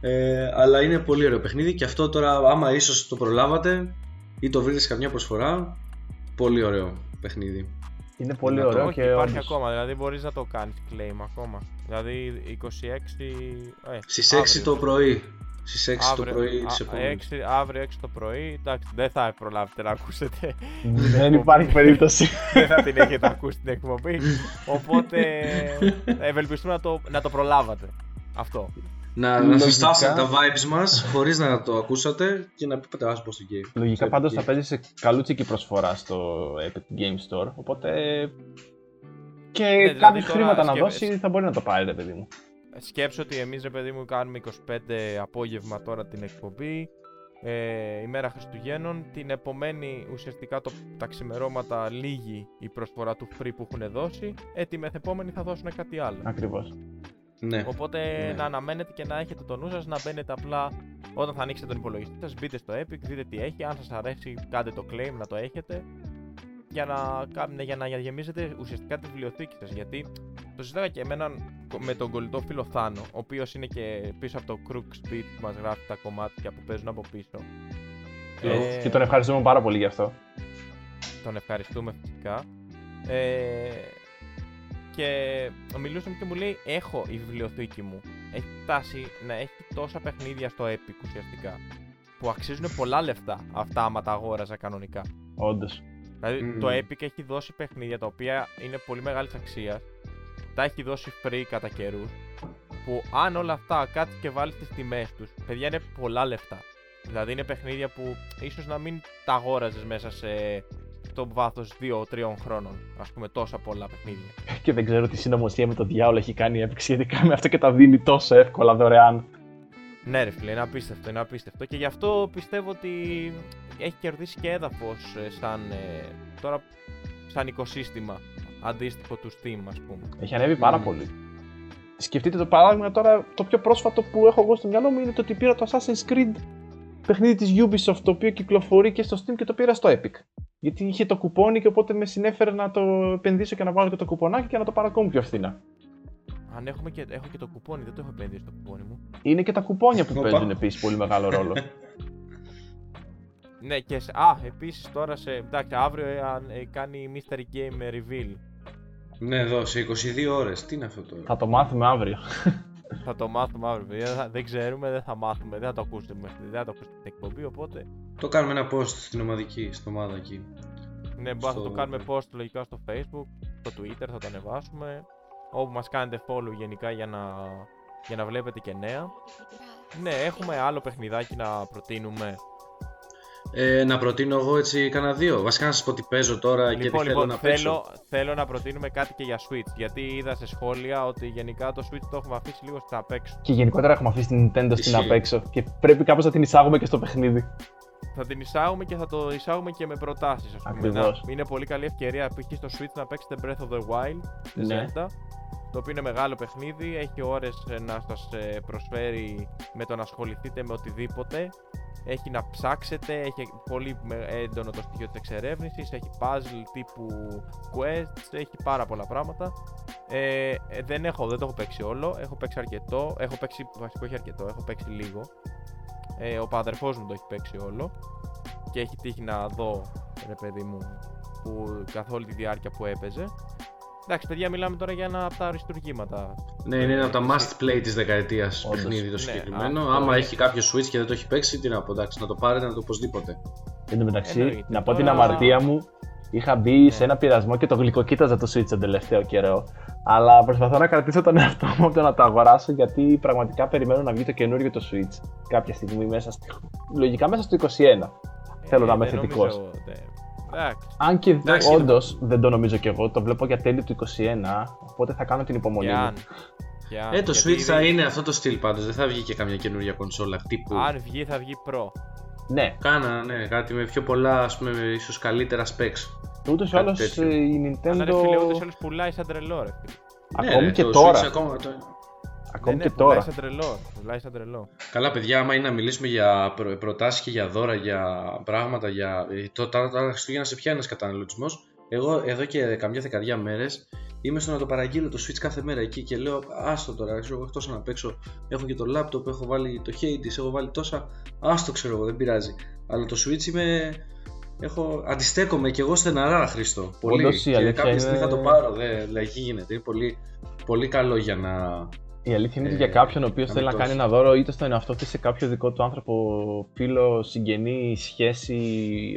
Speaker 3: ε, αλλά είναι πολύ ωραίο παιχνίδι και αυτό τώρα άμα ίσως το προλάβατε ή το βρείτε σε καμιά προσφορά, πολύ ωραίο παιχνίδι.
Speaker 1: Είναι πολύ
Speaker 3: Δυνατό.
Speaker 1: ωραίο
Speaker 2: Όχι,
Speaker 1: και
Speaker 2: υπάρχει
Speaker 1: όντως.
Speaker 2: ακόμα, δηλαδή μπορείς να το κάνεις claim ακόμα. Δηλαδή 26... Ε,
Speaker 3: Στις 6
Speaker 2: αύριο.
Speaker 3: το πρωί. Στις 6 το
Speaker 2: Αύριο-
Speaker 3: πρωί
Speaker 2: α,
Speaker 3: της επόμενης.
Speaker 2: 6, αύριο 6 το πρωί, εντάξει, δεν θα προλάβετε να ακούσετε.
Speaker 1: Δεν υπάρχει περίπτωση.
Speaker 2: δεν θα την έχετε ακούσει την εκπομπή. Οπότε ευελπιστούμε να το, να το προλάβατε. Αυτό.
Speaker 3: Να, να
Speaker 1: Λογικά.
Speaker 3: συστάσετε τα vibes μας χωρίς να το ακούσατε και να πείτε ας πω στο game.
Speaker 1: Λογικά
Speaker 3: Στο
Speaker 1: πάντως
Speaker 3: Epic
Speaker 1: θα
Speaker 3: Game.
Speaker 1: παίζει σε καλούτσικη προσφορά στο Epic Game Store, οπότε και
Speaker 2: δηλαδή
Speaker 1: κάποια
Speaker 2: τώρα
Speaker 1: χρήματα να
Speaker 2: σκέφτεσαι.
Speaker 1: δώσει θα μπορεί να το πάρει, ρε παιδί μου.
Speaker 2: Σκέψω ότι εμείς ρε παιδί μου κάνουμε 25 απόγευμα τώρα την εκπομπή ε, ημέρα Χριστουγέννων την επομένη ουσιαστικά το, τα ξημερώματα λίγη η προσφορά του free που έχουν δώσει ε, τη μεθεπόμενη θα δώσουν κάτι άλλο
Speaker 1: Ακριβώς.
Speaker 3: Ναι.
Speaker 2: οπότε
Speaker 3: Ναι.
Speaker 2: να αναμένετε και να έχετε το νου σας να μπαίνετε απλά όταν θα ανοίξετε τον υπολογιστή σας μπείτε στο Epic δείτε τι έχει αν σας αρέσει κάντε το claim να το έχετε για να, κα- για να γεμίζετε ουσιαστικά τη βιβλιοθήκη σας γιατί το συζητάγα και εμένα με τον κολλητό φίλο Θάνο, ο οποίος είναι και πίσω από το Crooks Beat που μας γράφει τα κομμάτια που παίζουν από πίσω. Ε,
Speaker 1: Και τον ευχαριστούμε πάρα πολύ γι' αυτό.
Speaker 2: τον ευχαριστούμε φυσικά. Ε, και μιλούσαμε και μου λέει: Έχω η βιβλιοθήκη μου. Έχει φτάσει να έχει τόσα παιχνίδια στο Epic ουσιαστικά. Που αξίζουν πολλά λεφτά αυτά άμα τα αγόραζα κανονικά.
Speaker 1: Όντως.
Speaker 2: Δηλαδή
Speaker 3: Μμμ.
Speaker 2: το Epic έχει δώσει παιχνίδια τα οποία είναι πολύ μεγάλης αξίας. Τα έχει δώσει free κατά καιρούς. Που αν όλα αυτά κάτσει και βάλει τι τιμές τους, παιδιά είναι πολλά λεφτά. Δηλαδή είναι παιχνίδια που ίσως να μην τα αγόραζες μέσα σε το βάθος 2-3 χρόνων. Α πούμε τόσα πολλά παιχνίδια.
Speaker 1: Και δεν ξέρω τι συνωμοσία με το διάολο έχει κάνει η Epic σχετικά με αυτό και τα δίνει τόσο εύκολα δωρεάν.
Speaker 2: Ναι, ρε φίλε, είναι απίστευτο, είναι απίστευτο. Και γι' αυτό πιστεύω ότι έχει κερδίσει και έδαφος σαν. ε, τώρα σαν οικοσύστημα αντίστοιχο του Steam, ας πούμε.
Speaker 1: Έχει ανέβει πάρα
Speaker 3: Μμμ.
Speaker 1: πολύ. Σκεφτείτε το παράδειγμα τώρα, το πιο πρόσφατο που έχω εγώ στο μυαλό μου είναι το ότι πήρα το Assassin's Creed παιχνίδι της Ubisoft το οποίο κυκλοφορεί και στο Steam και το πήρα στο Epic. Γιατί είχε το κουπόνι και οπότε με συνέφερε να το επενδύσω και να βάλω και το κουπονάκι και να το πάρω ακόμη πιο φθηνά.
Speaker 2: Αν έχουμε και, έχω και το κουπόνι, δεν το έχω επενδύσει στο κουπόνι μου.
Speaker 1: Είναι και τα κουπόνια που
Speaker 3: Οπα.
Speaker 1: παίζουν επίσης πολύ μεγάλο ρόλο.
Speaker 2: Ναι, και σε, α, επίσης τώρα σε. Εντάξει, αύριο ε, αν, ε, κάνει Mystery Game Reveal.
Speaker 3: Ναι, εδώ σε 22 ώρες. Τι είναι αυτό τώρα;
Speaker 1: θα το μάθουμε αύριο.
Speaker 2: θα το μάθουμε αύριο. παιδιά. Δεν θα- Δεν ξέρουμε, δεν θα μάθουμε, δεν θα το ακούσετε μέχρι δεν θα το ακούσετε στην εκπομπή. Οπότε,
Speaker 3: Το κάνουμε ένα post στην ομαδική, στην ομάδα εκεί.
Speaker 2: ναι, μπα, θα το
Speaker 3: Στο-
Speaker 2: κάνουμε post λογικά στο Facebook, στο Twitter θα το ανεβάσουμε. Όπου μας κάνετε follow γενικά για να, για να βλέπετε και νέα. Ναι, έχουμε άλλο παιχνιδάκι να προτείνουμε.
Speaker 3: Ε, να προτείνω εγώ έτσι κανένα δύο. Βασικά να σας πω τι παίζω τώρα και τι
Speaker 2: Λοιπόν,
Speaker 3: θέλω
Speaker 2: λοιπόν
Speaker 3: να παίξω.
Speaker 2: θέλω, θέλω να προτείνουμε κάτι και για Switch. Γιατί είδα σε σχόλια ότι γενικά το Switch το έχουμε αφήσει λίγο στα απ' έξω.
Speaker 1: και γενικότερα έχουμε αφήσει την Nintendo στην
Speaker 3: Ισχύει.
Speaker 1: απ' έξω και πρέπει κάπως να την εισάγουμε και στο παιχνίδι.
Speaker 2: Θα την εισάγουμε και θα το εισάγουμε και με προτάσεις.
Speaker 1: Ακριβώς.
Speaker 2: Είναι πολύ καλή ευκαιρία π.χ. στο Switch να παίξετε Breath of the Wild τη
Speaker 1: Ναι.
Speaker 2: Zelda. Το οποίο είναι μεγάλο παιχνίδι, έχει ώρες ε, να σας ε, προσφέρει με το να ασχοληθείτε με οτιδήποτε. Έχει να ψάξετε, έχει πολύ με- έντονο το στοιχείο της εξερεύνησης, έχει puzzle τύπου quests, έχει πάρα πολλά πράγματα. Ε, ε, δεν, έχω, δεν το έχω παίξει όλο, έχω παίξει αρκετό, έχω παίξει, βασικό όχι αρκετό, έχω παίξει λίγο. Ε, ο πατερφός μου το έχει παίξει όλο και έχει τύχει να δω, ρε παιδί μου, που καθ' όλη τη διάρκεια που έπαιζε. Εντάξει, παιδιά, μιλάμε τώρα για ένα από τα αριστουργήματα.
Speaker 3: Ναι, είναι ένα από τα must play της δεκαετίας
Speaker 1: Όντως.
Speaker 3: παιχνίδι το
Speaker 2: Ναι,
Speaker 3: συγκεκριμένο.
Speaker 2: αυτό
Speaker 3: Άμα
Speaker 2: είναι.
Speaker 3: έχει κάποιο Switch και δεν το έχει παίξει, τι να πω, εντάξει, να το πάρετε, να το οπωσδήποτε.
Speaker 1: Εν τω μεταξύ,
Speaker 2: Εννοείται.
Speaker 1: να πω την
Speaker 2: Τώρα-
Speaker 1: αμαρτία μου, είχα μπει σε ένα πειρασμό και το γλυκοκοίταζα το Switch τον τελευταίο καιρό. Αλλά προσπαθώ να κρατήσω τον εαυτό μου από το να το αγοράσω γιατί πραγματικά περιμένω να βγει το καινούριο το Switch κάποια στιγμή μέσα στη... λογικά μέσα στο 21. Θέλω να
Speaker 2: Ε,
Speaker 1: είμαι
Speaker 2: δεν
Speaker 1: θετικός.
Speaker 2: Νομίζω, ναι. Εντάξει.
Speaker 1: Αν και
Speaker 3: Εντάξει,
Speaker 1: όντως δεν το νομίζω κι εγώ, το βλέπω για τέλη του 21, οπότε θα κάνω την υπομονή
Speaker 2: Και
Speaker 1: μου.
Speaker 2: αν. και αν,
Speaker 3: Ε, το
Speaker 2: γιατί
Speaker 3: Switch θα
Speaker 2: ήδη-
Speaker 3: είναι αυτό το στυλ πάντως, δεν θα βγει και καμιά καινούργια κονσόλα τύπου.
Speaker 2: Αν βγει, θα βγει Pro.
Speaker 1: Ναι,
Speaker 3: Κάνα, ναι, κάτι με πιο πολλά, ας πούμε, ίσως καλύτερα specs.
Speaker 1: ούτως ή
Speaker 3: Κάτι
Speaker 1: άλλως
Speaker 3: τέτοιο.
Speaker 1: η
Speaker 2: Αλλά ρε
Speaker 1: Nintendo.
Speaker 2: φίλε, ούτως ή άλλως πουλάει σαν τρελό ρε φίλε.
Speaker 1: Ακόμη
Speaker 3: Ναι, ρε,
Speaker 1: και
Speaker 3: το
Speaker 1: τώρα.
Speaker 3: Switch ακόμα, το...
Speaker 1: Ακόμη
Speaker 2: Ναι,
Speaker 1: και
Speaker 2: ναι, πουλάει
Speaker 1: τώρα.
Speaker 2: σαν τρελό. Πουλάει σαν τρελό.
Speaker 3: Καλά, παιδιά, άμα είναι να μιλήσουμε για προ... προτάσεις και για δώρα, για πράγματα, για. ε, Το, τα, τα Χριστούγεννα σε ποια είναι ένας καταναλωτισμός. Εγώ εδώ και καμιά δεκαετία μέρες είμαι στο να το παραγγείλω το Switch κάθε μέρα εκεί και λέω Άστο τώρα, ξέρω εγώ, εκτός να παίξω. Έχω και το laptop, έχω βάλει το Hades, έχω βάλει τόσα. Άστο ξέρω εγώ, δεν πειράζει. Αλλά το Switch είμαι. Έχω... Αντιστέκομαι κι εγώ στεναρά, Χρήστο. Πολύ.
Speaker 1: Όντως, η
Speaker 3: και
Speaker 1: αλήθεια
Speaker 3: κάποια στιγμή
Speaker 1: είναι-
Speaker 3: θα το πάρω. Δεν, δηλαδή, γίνεται. Είναι πολύ, πολύ καλό για να.
Speaker 1: Η αλήθεια είναι ότι
Speaker 3: Ε,
Speaker 1: για κάποιον ο οποίος
Speaker 3: να
Speaker 1: θέλει να
Speaker 3: μην
Speaker 1: κάνει
Speaker 3: τόσο.
Speaker 1: ένα δώρο είτε στον εαυτό είτε σε κάποιο δικό του άνθρωπο, φίλο, συγγενή, σχέση,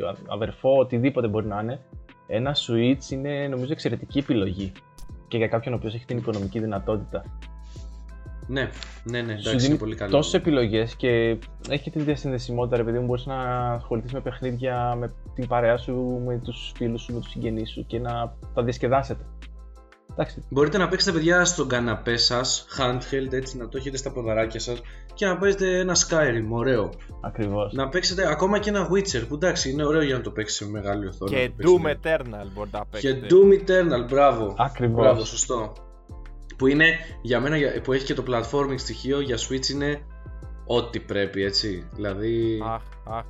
Speaker 1: α- αδερφό, οτιδήποτε μπορεί να είναι, ένα Switch είναι νομίζω εξαιρετική επιλογή. Και για κάποιον ο οποίος έχει την οικονομική δυνατότητα.
Speaker 3: Ναι, ναι, ναι,
Speaker 1: Σου
Speaker 3: εντάξει, είναι
Speaker 1: δίνει
Speaker 3: πολύ καλό.
Speaker 1: τόσες επιλογές και έχει τη διασυνδεσιμότητα, ρε παιδί μου, μπορείς να ασχοληθείς με παιχνίδια με την παρέα σου, με τους φίλους σου, με τους συγγενείς σου και να τα διασκεδάσετε. Εντάξει,
Speaker 3: Μπορείτε να παίξετε παιδιά στον καναπέ σας, handheld έτσι, να το έχετε στα ποδαράκια σας και να παίζετε ένα Skyrim, ωραίο.
Speaker 1: ακριβώς.
Speaker 3: Να παίξετε ακόμα και ένα Witcher που εντάξει είναι ωραίο για να το παίξεις σε μεγάλη οθόνη.
Speaker 2: Και
Speaker 3: να το
Speaker 2: Doom
Speaker 3: παίξετε.
Speaker 2: Eternal μπορεί να
Speaker 3: Και
Speaker 2: παίξετε.
Speaker 3: Doom Eternal, μπράβο.
Speaker 1: Ακριβώς.
Speaker 3: Μπράβο, σωστό. Που είναι για μένα για- που έχει και το platforming στοιχείο για Switch είναι ό,τι πρέπει έτσι. Δηλαδή
Speaker 2: Αχ, αχ.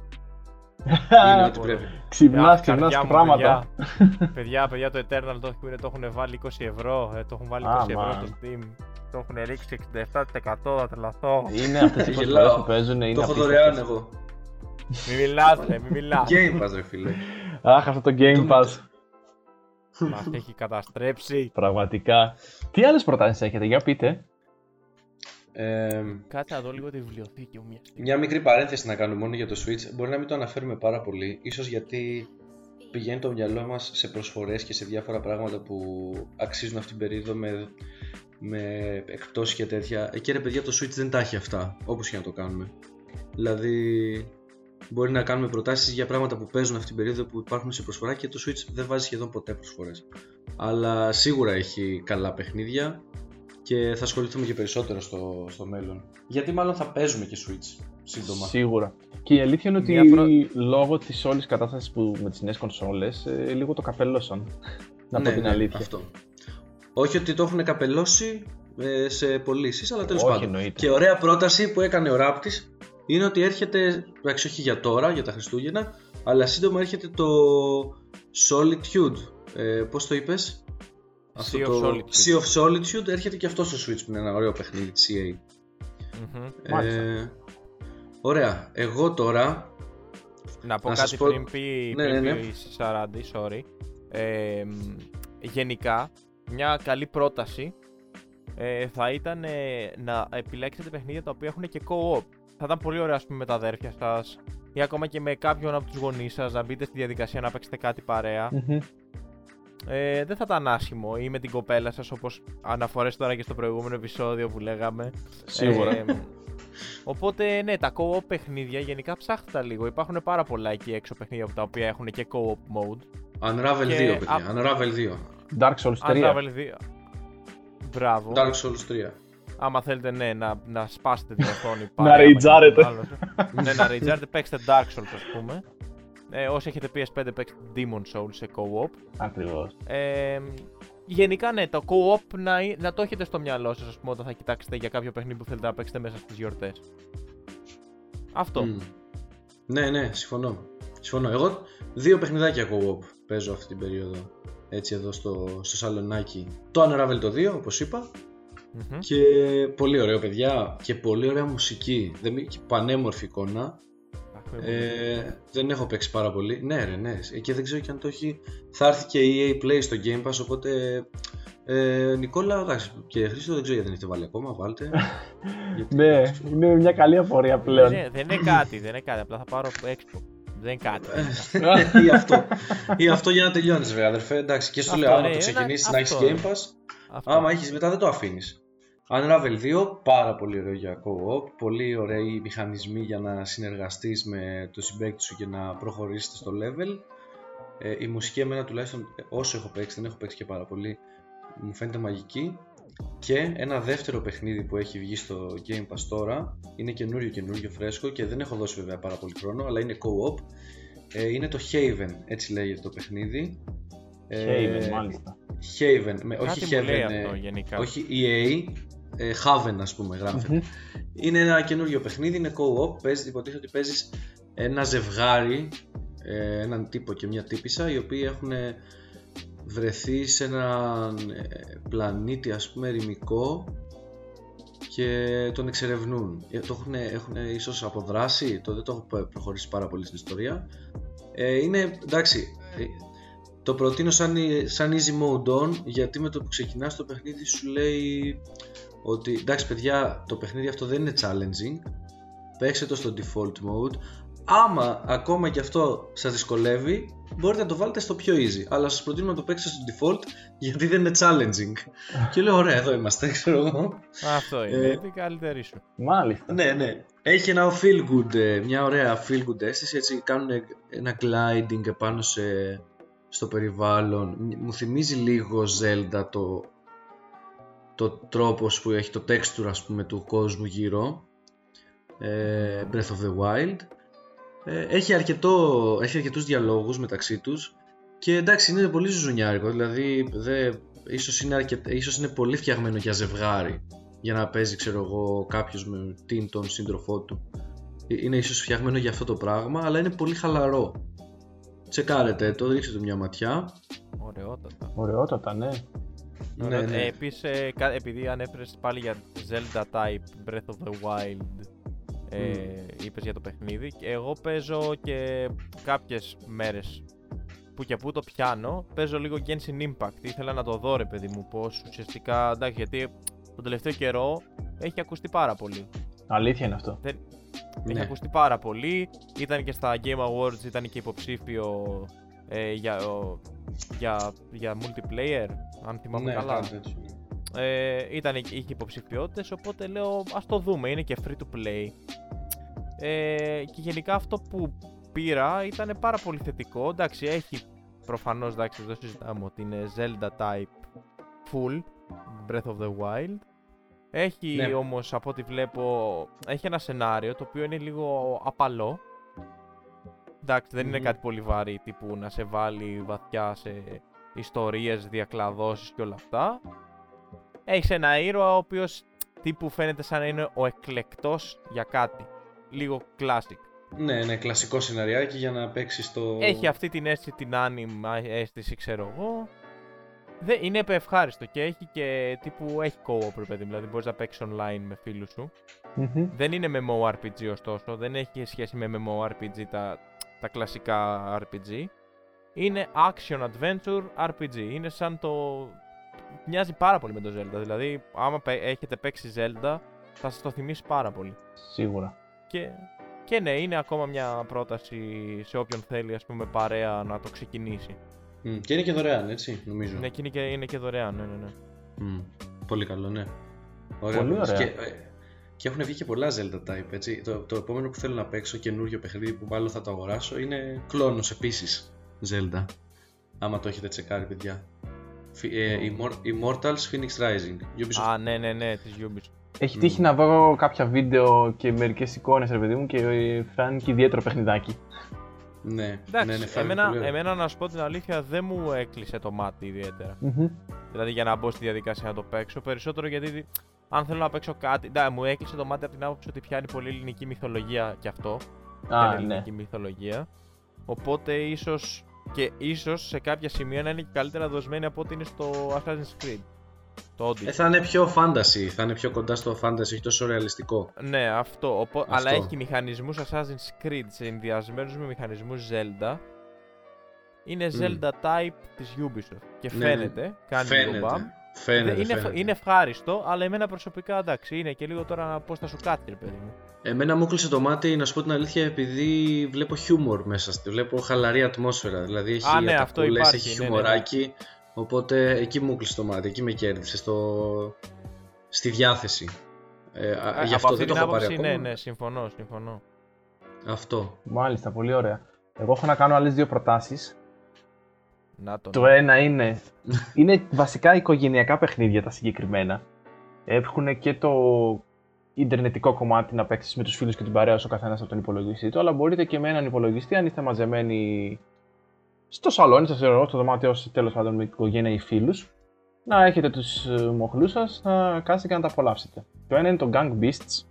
Speaker 3: Είναι ό,τι
Speaker 2: μπορώ.
Speaker 3: πρέπει.
Speaker 1: Ξυπνάς,
Speaker 2: Αχ,
Speaker 1: ξυπνάς
Speaker 2: καρδιά μου,
Speaker 1: πράγματα.
Speaker 2: Παιδιά, παιδιά, παιδιά, το Eternal το, έχουν, το έχουν βάλει 20 ευρώ. Ε, το έχουν βάλει 20
Speaker 1: Α,
Speaker 2: ευρώ
Speaker 1: man.
Speaker 2: στο Steam. Το έχουν ρίξει 67%. Θα τρελαθώ.
Speaker 1: Είναι αυτές οι
Speaker 3: Γελάω.
Speaker 1: προσφορέ που παίζουν. Είναι
Speaker 3: Το έχω
Speaker 1: απίστευτες.
Speaker 3: δωρεάν εγώ.
Speaker 2: Μη μιλάς, ρε, μη μιλάς.
Speaker 3: Game Pass ρε φίλε.
Speaker 1: Αχ, αυτό το Game
Speaker 3: Doom
Speaker 1: Pass.
Speaker 2: Μας έχει καταστρέψει.
Speaker 1: Πραγματικά. Τι άλλες προτάσεις έχετε, για πείτε.
Speaker 3: Ε,
Speaker 2: Κάτσε να δω λίγο τη βιβλιοθήκη μου μια στιγμή.
Speaker 3: Μια μικρή παρένθεση να κάνουμε μόνο για το Switch. Μπορεί να μην το αναφέρουμε πάρα πολύ, ίσως γιατί πηγαίνει το μυαλό μας σε προσφορές και σε διάφορα πράγματα που αξίζουν αυτήν την περίοδο με, με εκπτώσεις και τέτοια. Εκεί ρε παιδιά το Switch δεν τα έχει αυτά, όπως και να το κάνουμε. Δηλαδή μπορεί να κάνουμε προτάσεις για πράγματα που παίζουν αυτήν την περίοδο που υπάρχουν σε προσφορά και το Switch δεν βάζει σχεδόν ποτέ προσφορές. Αλλά σίγουρα έχει καλά παιχνίδια και θα ασχοληθούμε και περισσότερο στο, στο μέλλον. Γιατί μάλλον θα παίζουμε και Switch σύντομα.
Speaker 1: Σίγουρα. Και η αλήθεια είναι ότι
Speaker 2: Μια προ-
Speaker 1: λόγω της όλης κατάστασης που με τις νέες κονσόλες, λίγο το καπέλωσαν. Να πω
Speaker 3: Ναι,
Speaker 1: την
Speaker 3: ναι,
Speaker 1: αλήθεια.
Speaker 3: Αυτό. Όχι ότι το έχουν καπελώσει ε, σε πωλήσεις, αλλά τέλος
Speaker 1: Όχι,
Speaker 3: πάντων.
Speaker 1: εννοείται.
Speaker 3: Και ωραία πρόταση που έκανε ο Ράπτης είναι ότι έρχεται, εντάξει όχι για τώρα, για τα Χριστούγεννα, αλλά σύντομα έρχεται το Solitude. Ε, πώς το είπες;
Speaker 2: Sea of
Speaker 3: το
Speaker 2: Solitude.
Speaker 3: Sea of Solitude έρχεται και αυτό στο Switch που είναι ένα ωραίο παιχνίδι της EA.
Speaker 2: Μμμ.
Speaker 1: Μάλιστα.
Speaker 3: Ε, ωραία. Εγώ τώρα
Speaker 2: Να πω
Speaker 3: Να
Speaker 2: κάτι
Speaker 3: σας πω-
Speaker 2: πριν πει,
Speaker 3: Ναι,
Speaker 2: πριν
Speaker 3: ναι, ναι.
Speaker 2: πει η Σαράντη, sorry. Ε, μ, γενικά, μια καλή πρόταση ε, θα ήταν ε, να επιλέξετε παιχνίδια τα οποία έχουν και co-op. Θα ήταν πολύ ωραίο, ας πούμε, με τα αδέρφια σας ή ακόμα και με κάποιον από τους γονείς σας να μπείτε στη διαδικασία να παίξετε κάτι παρέα.
Speaker 1: Μμμ.
Speaker 2: Ε, δεν θα ήταν άσχημο ή με την κοπέλα σας όπως αναφορές τώρα και στο προηγούμενο επεισόδιο που λέγαμε.
Speaker 1: Σίγουρα.
Speaker 2: Ε, οπότε ναι, τα co-op παιχνίδια γενικά ψάχτε τα λίγο. Υπάρχουν πάρα πολλά εκεί έξω παιχνίδια από τα οποία έχουν και co-op mode.
Speaker 3: Unravel
Speaker 2: Και
Speaker 3: 2, παιδιά.
Speaker 2: α-
Speaker 3: Unravel 2.
Speaker 1: Dark Souls 3.
Speaker 2: Unravel 2. Μπράβο.
Speaker 3: Dark Souls 3.
Speaker 2: Άμα θέλετε ναι, να, να σπάσετε την οθόνη
Speaker 1: Να
Speaker 2: παρέα με
Speaker 1: ρεϊτζάρετε.
Speaker 2: κάποιον άλλον. ναι, να ρεϊτζάρετε, παίξτε Dark Souls ας πούμε. Ε, όσοι έχετε PS5 παίξτε Demon Souls σε co-op.
Speaker 1: Ακριβώς.
Speaker 2: Ε, γενικά ναι, το co-op να, να το έχετε στο μυαλό σας ας πούμε όταν θα κοιτάξετε για κάποιο παιχνίδι που θέλετε να παίξετε μέσα στις γιορτές. Αυτό.
Speaker 3: Μμ. Ναι, ναι, συμφωνώ. Συμφωνώ. Εγώ δύο παιχνιδάκια co-op παίζω αυτή την περίοδο. Έτσι εδώ στο, στο σαλονάκι. Το Unravel το 2, όπως είπα.
Speaker 2: Μμμ.
Speaker 3: Και πολύ ωραίο, παιδιά. Και πολύ ωραία μουσική. Δεν, μη- και πανέμορφη εικόνα.
Speaker 2: Αχ, με
Speaker 3: Ε, δεν έχω παίξει πάρα πολύ. Ναι, ρε, ναι. Και δεν ξέρω και αν το έχει. Θα έρθει και η EA Play στο Game Pass. Οπότε. Ε, Νικόλα, εντάξει. Και Χρήστο δεν ξέρω γιατί δεν έχετε βάλει ακόμα. Βάλτε. Γιατί-
Speaker 1: Ναι, είναι μια καλή απορία πλέον.
Speaker 2: Δεν, είναι- δεν είναι κάτι, δεν είναι κάτι. Απλά θα πάρω Expo. Δεν είναι κάτι.
Speaker 3: Ε, ή αυτό. ή αυτό για να τελειώνεις, βέβαια, αδερφέ. Εντάξει, και σου
Speaker 2: Αυτό,
Speaker 3: λέω, άμα
Speaker 2: ναι,
Speaker 3: το
Speaker 2: ένα-
Speaker 3: ξεκινήσεις να έχεις
Speaker 2: αυτό.
Speaker 3: Game Pass,
Speaker 2: Αυτό.
Speaker 3: άμα έχεις μετά δεν το αφήνεις. Unravel 2, πάρα πολύ ωραίο για co-op, πολύ ωραίοι μηχανισμοί για να συνεργαστείς με το συμπέκτη σου και να προχωρήσεις στο level. Ε, η μουσική εμένα τουλάχιστον όσο έχω παίξει, δεν έχω παίξει και πάρα πολύ, μου φαίνεται μαγική. Και ένα δεύτερο παιχνίδι που έχει βγει στο Game Pass τώρα, είναι καινούριο καινούριο φρέσκο και δεν έχω δώσει βέβαια πάρα πολύ χρόνο, αλλά είναι co-op. Ε, είναι το Haven, έτσι λέγεται το παιχνίδι.
Speaker 1: Haven, ε, μάλιστα.
Speaker 3: Haven, με,
Speaker 2: Κάτι
Speaker 3: όχι
Speaker 2: μου
Speaker 3: Haven,
Speaker 2: λέει
Speaker 3: ε,
Speaker 2: αυτό γενικά.
Speaker 3: όχι EA, ε, Haven ας πούμε γράφεται. Είναι ένα καινούριο παιχνίδι, είναι co-op, παίζεις, υποτίθεται ότι παίζεις ένα ζευγάρι, ε, έναν τύπο και μια τύπησα, οι οποίοι έχουν βρεθεί σε έναν ε, πλανήτη ας πούμε ερημικό και τον εξερευνούν. Ε, Το έχουν, έχουν ίσως αποδράσει, το, δεν το έχω προχωρήσει πάρα πολύ στην ιστορία. Ε, είναι, εντάξει, ε, το προτείνω σαν, σαν easy mode on, γιατί με το που ξεκινάς το παιχνίδι σου λέει ότι εντάξει παιδιά το παιχνίδι αυτό δεν είναι challenging παίξτε το στο default mode άμα ακόμα και αυτό σας δυσκολεύει μπορείτε να το βάλετε στο πιο easy αλλά σας προτείνω να το παίξετε στο default γιατί δεν είναι challenging και λέω ωραία εδώ είμαστε ξέρω εγώ
Speaker 2: Αυτό είναι.
Speaker 3: Ε,
Speaker 2: Είναι η καλύτερη σου.
Speaker 1: Μάλιστα.
Speaker 3: ναι ναι έχει ένα feel good ε, μια ωραία feel good αίσθηση έτσι κάνουν ένα gliding επάνω σε, στο περιβάλλον μου θυμίζει λίγο Zelda το, το τρόπος που έχει το texture ας πούμε του κόσμου γύρω ε, Breath of the Wild ε, έχει, αρκετό, έχει αρκετούς διαλόγους μεταξύ τους και εντάξει είναι πολύ ζουζουνιάρικο δηλαδή δε, ίσως, είναι αρκετ, ίσως είναι πολύ φτιαγμένο για ζευγάρι για να παίζει ξέρω εγώ κάποιος με την τον σύντροφό του Ε, είναι ίσως φτιαγμένο για αυτό το πράγμα αλλά είναι πολύ χαλαρό τσεκάρετε το, ρίξτε του μια ματιά
Speaker 2: Ωραιότατα.
Speaker 1: Ωραιότατα, ναι.
Speaker 3: Ναι, ναι.
Speaker 2: Ε, επίσης, ε, κα- επειδή ανέφερες πάλι για Zelda Type Breath of the Wild, ε, είπες για το παιχνίδι, και εγώ παίζω και κάποιες μέρες που και που το πιάνω, παίζω λίγο Genshin Impact. Ήθελα να το δω ρε παιδί μου, πως ουσιαστικά, εντάξει, γιατί τον τελευταίο καιρό έχει ακουστεί πάρα πολύ.
Speaker 1: Αλήθεια είναι αυτό.
Speaker 2: Έχει
Speaker 3: Ναι.
Speaker 2: ακουστεί πάρα πολύ. Ήταν και στα Game Awards, ήταν και υποψήφιο ε, για, ο- για, για multiplayer, αν θυμάμαι
Speaker 3: ναι,
Speaker 2: καλά.
Speaker 3: κάτι τέτοιο.
Speaker 2: Ε, ήταν, είχε υποψηφιότητες, οπότε λέω ας το δούμε, είναι και free to play. Ε, και γενικά αυτό που πήρα ήταν πάρα πολύ θετικό. Εντάξει, έχει προφανώς, εντάξει, δεν συζητάμε ότι είναι Zelda type full, Breath of the Wild. Έχει
Speaker 3: Ναι.
Speaker 2: όμως από ό,τι βλέπω, έχει ένα σενάριο το οποίο είναι λίγο απαλό. Εντάξει, δεν είναι
Speaker 3: Μμμ.
Speaker 2: κάτι πολύ βαρύ τύπου να σε βάλει βαθιά σε ιστορίες, διακλαδώσεις και όλα αυτά. Έχεις ένα ήρωα ο οποίος τύπου φαίνεται σαν να είναι ο εκλεκτός για κάτι. Λίγο classic.
Speaker 3: Ναι, ναι, κλασικό σεναριάκι για να παίξει το.
Speaker 2: Έχει αυτή την αίσθηση, την anime αίσθηση, ξέρω εγώ. Δεν, είναι ευχάριστο και έχει και τύπου έχει co-op, ρε παιδί μου, δηλαδή μπορείς να παίξεις online με φίλους σου.
Speaker 1: Μμμ.
Speaker 2: Δεν είναι MMORPG ωστόσο, δεν έχει σχέση με MMORPG τα, τα κλασικά RPG. Είναι action adventure RPG. Είναι σαν το... Μοιάζει πάρα πολύ με το Zelda. Δηλαδή, άμα παι- έχετε παίξει Zelda, θα σας το θυμίσει πάρα πολύ.
Speaker 1: Σίγουρα.
Speaker 2: Και, και ναι, είναι ακόμα μια πρόταση σε όποιον θέλει, ας πούμε, παρέα να το ξεκινήσει.
Speaker 3: Μμ, Και είναι και δωρεάν, έτσι, νομίζω.
Speaker 2: Είναι, και είναι, και, είναι και δωρεάν, ναι, ναι, ναι.
Speaker 3: Μμ, Πολύ καλό, ναι. Ωραία,
Speaker 1: Πολύ
Speaker 3: πρόταση.
Speaker 1: ωραία.
Speaker 3: Και, ε, και έχουν βγει και πολλά Zelda Type, έτσι. Το, το επόμενο που θέλω να παίξω, καινούριο παιχνίδι που μάλλον θα το αγοράσω, είναι κλόνος επίσης Zelda. Άμα το έχετε τσεκάρει, παιδιά. Φι- ε, Immor- Immortals Phoenix Rising. Ubisoft.
Speaker 2: Α, ναι, ναι, ναι, της Ubisoft.
Speaker 1: Έχει τύχει να δω κάποια βίντεο και μερικές εικόνες, ρε παιδί μου, και ε, φάνηκε ιδιαίτερο παιχνιδάκι.
Speaker 3: Ναι,
Speaker 2: Εντάξει,
Speaker 3: ναι, ναι, φαίνεται
Speaker 2: εμένα,
Speaker 3: πολύ ωραίο.
Speaker 2: εμένα να σου πω την αλήθεια δεν μου έκλεισε το μάτι ιδιαίτερα.
Speaker 1: Μμμ.
Speaker 2: Δηλαδή για να μπω στη διαδικασία να το παίξω. Περισσότερο γιατί αν θέλω να παίξω κάτι. Ναι, μου έκλεισε το μάτι από την άποψη ότι πιάνει πολύ ελληνική μυθολογία κι αυτό.
Speaker 1: Α,
Speaker 2: πιάνει
Speaker 1: ναι.
Speaker 2: ελληνική μυθολογία. Οπότε ίσως και ίσως σε κάποια σημεία να είναι και καλύτερα δοσμένη από ό,τι είναι στο Assassin's Creed. Το Odyssey.
Speaker 3: Ε, θα είναι πιο fantasy, θα είναι πιο κοντά στο fantasy, όχι τόσο ρεαλιστικό.
Speaker 2: Ναι, αυτό. Οπό...
Speaker 3: Αυτό.
Speaker 2: Αλλά έχει μηχανισμούς Assassin's Creed συνδυασμένους με μηχανισμούς Zelda. Είναι
Speaker 3: Μμ.
Speaker 2: Zelda type της Ubisoft. Και
Speaker 3: Ναι,
Speaker 2: φαίνεται, κάνει λίγο
Speaker 3: Φαίνεται.
Speaker 2: μπαμ.
Speaker 3: Φαίνεται,
Speaker 2: είναι,
Speaker 3: φαίνεται.
Speaker 2: είναι ευχάριστο, αλλά εμένα προσωπικά εντάξει, είναι και λίγο τώρα πώ θα σου κάτσει, ρε παιδί μου.
Speaker 3: Εμένα μου έκλεισε το μάτι, να σου πω την αλήθεια, επειδή βλέπω χιούμορ μέσα στη. Βλέπω χαλαρή ατμόσφαιρα. Δηλαδή έχει
Speaker 2: Α, ναι, αυτό
Speaker 3: ατακούλες,
Speaker 2: υπάρχει,
Speaker 3: έχει
Speaker 2: ναι, ναι, ναι.
Speaker 3: χιουμοράκι. Οπότε εκεί μου έκλεισε το μάτι, εκεί με κέρδισε. Στο... στη διάθεση. Ε,
Speaker 2: Α,
Speaker 3: γι'
Speaker 2: από
Speaker 3: αυτό
Speaker 2: αυτή
Speaker 3: δεν το
Speaker 2: την
Speaker 3: έχω πάρει
Speaker 2: άποψη,
Speaker 3: ακόμα.
Speaker 2: Ναι, ναι, συμφωνώ, συμφωνώ.
Speaker 3: Αυτό.
Speaker 1: Μάλιστα, πολύ ωραία. Εγώ έχω να κάνω άλλες δύο προτάσεις.
Speaker 2: Να το.
Speaker 1: Το ένα είναι. είναι βασικά οικογενειακά παιχνίδια τα συγκεκριμένα. Έχουν και το ιντερνετικό κομμάτι να παίξεις με τους φίλους και την παρέα σου ο καθένας από τον υπολογιστή του, αλλά μπορείτε και με έναν υπολογιστή αν είστε μαζεμένοι στο σαλόνι σας, στο δωμάτιό σας, τέλος πάντων με την οικογένεια ή φίλους, να έχετε τους μοχλούς σας να κάτσετε και να τα απολαύσετε. Το ένα είναι το Gang Beasts.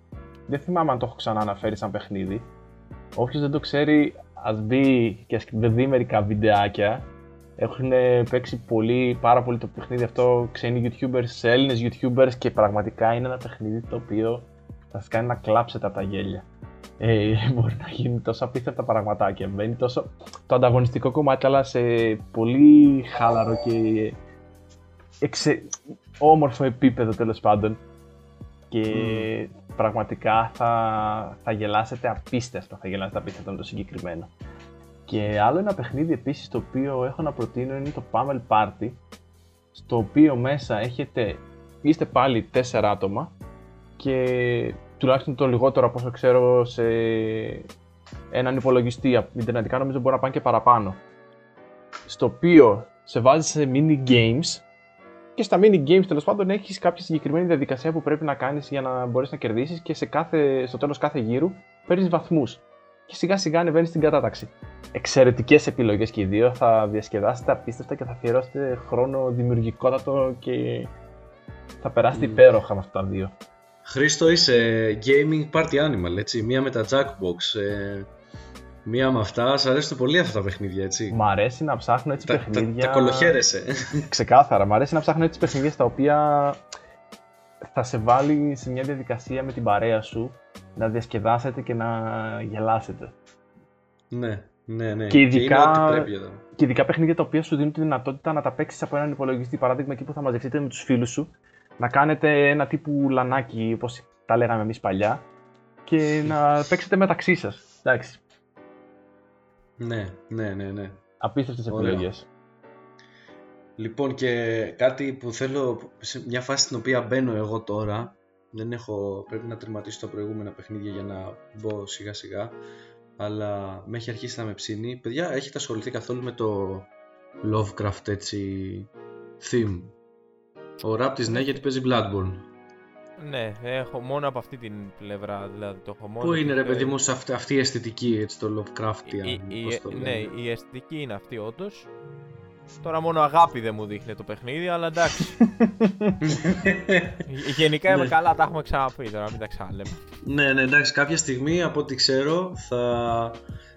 Speaker 1: Δεν θυμάμαι αν το έχω ξανά αναφέρει σαν παιχνίδι. Όποιος δεν το ξέρει, ας μπει και α δει μερικά βιντεάκια. Έχουν παίξει πολύ, πάρα πολύ το παιχνίδι αυτό ξένοι YouTubers, Έλληνες YouTubers και πραγματικά είναι ένα παιχνίδι το οποίο θα σας κάνει να κλάψετε από τα γέλια. Ε, μπορεί να γίνει τόσο απίστευτα πραγματάκια. Μπαίνει τόσο το ανταγωνιστικό κομμάτι, αλλά σε πολύ χάλαρο και εξε... όμορφο επίπεδο τέλος πάντων. Και πραγματικά θα, θα γελάσετε απίστευτα, θα γελάσετε απίστευτα με το συγκεκριμένο. Και άλλο ένα παιχνίδι επίσης το οποίο έχω να προτείνω είναι το Pummel Party στο οποίο μέσα έχετε, είστε πάλι τέσσερα άτομα και τουλάχιστον το λιγότερο από όσο ξέρω σε έναν υπολογιστή, ιντερνετικά νομίζω μπορεί να πάνε και παραπάνω στο οποίο σε βάζει σε mini games και στα mini games τέλος πάντων έχεις κάποια συγκεκριμένη διαδικασία που πρέπει να κάνεις για να μπορείς να κερδίσεις και σε κάθε, στο τέλος κάθε γύρου παίρνεις βαθμούς. Και σιγά σιγά ανεβαίνει στην κατάταξη. Εξαιρετικές επιλογές και οι δύο. Θα διασκεδάσετε απίστευτα και θα αφιερώσετε χρόνο δημιουργικότατο και θα περάσετε
Speaker 3: Mm.
Speaker 1: υπέροχα με αυτά τα δύο.
Speaker 3: Χρήστο είσαι gaming party animal, έτσι. Μία με τα Jackbox, ε, μία με αυτά. Σ' αρέσουν πολύ αυτά τα παιχνίδια, έτσι.
Speaker 1: Μ' αρέσει να ψάχνω έτσι
Speaker 3: τα, τα,
Speaker 1: παιχνίδια.
Speaker 3: τα κολοχέρεσαι.
Speaker 1: Ξεκάθαρα. Μ' αρέσει να ψάχνω έτσι παιχνίδια στα οποία θα σε βάλει σε μια διαδικασία με την παρέα σου να διασκεδάσετε και να γελάσετε.
Speaker 3: ναι, ναι, ναι.
Speaker 1: Και ειδικά-
Speaker 3: είναι ό,τι πρέπει για τα...
Speaker 1: Και ειδικά παιχνίδια τα οποία σου δίνουν τη δυνατότητα να τα παίξεις από έναν υπολογιστή. Παράδειγμα, εκεί που θα μαζευτείτε με τους φίλους σου, να κάνετε ένα τύπου λανάκι, όπως τα λέγαμε εμείς παλιά, και να παίξετε μεταξύ σας. Εντάξει.
Speaker 3: Ναι, ναι, ναι, ναι.
Speaker 1: Απίστευτες
Speaker 3: Ωραίο.
Speaker 1: επιλογές.
Speaker 3: Λοιπόν και κάτι που θέλω σε μια φάση στην οποία μπαίνω εγώ τώρα δεν έχω, πρέπει να τερματίσω τα προηγούμενα παιχνίδια για να μπω σιγά σιγά αλλά με έχει αρχίσει να με ψήνει παιδιά έχετε ασχοληθεί καθόλου με το Lovecraft έτσι theme; Ο Ράπτης ναι γιατί παίζει Bloodborne
Speaker 2: Ναι, έχω μόνο από αυτή την πλευρά δηλαδή το έχω μόνο.
Speaker 3: Πού είναι ρε
Speaker 2: το-
Speaker 3: παιδί μου σε αυτή, αυτή η αισθητική έτσι το Lovecraftian
Speaker 2: η, η-
Speaker 3: πώς το
Speaker 2: ναι,
Speaker 3: λένε.
Speaker 2: η αισθητική είναι αυτή όντως. Τώρα μόνο αγάπη δεν μου δείχνει το παιχνίδι, αλλά εντάξει. Γε- Γενικά είμαι
Speaker 3: Ναι.
Speaker 2: καλά, τα έχουμε ξαναπεί τώρα, μην τα ξαναλέμε.
Speaker 3: Ναι, ναι, εντάξει, κάποια στιγμή από ό,τι ξέρω θα,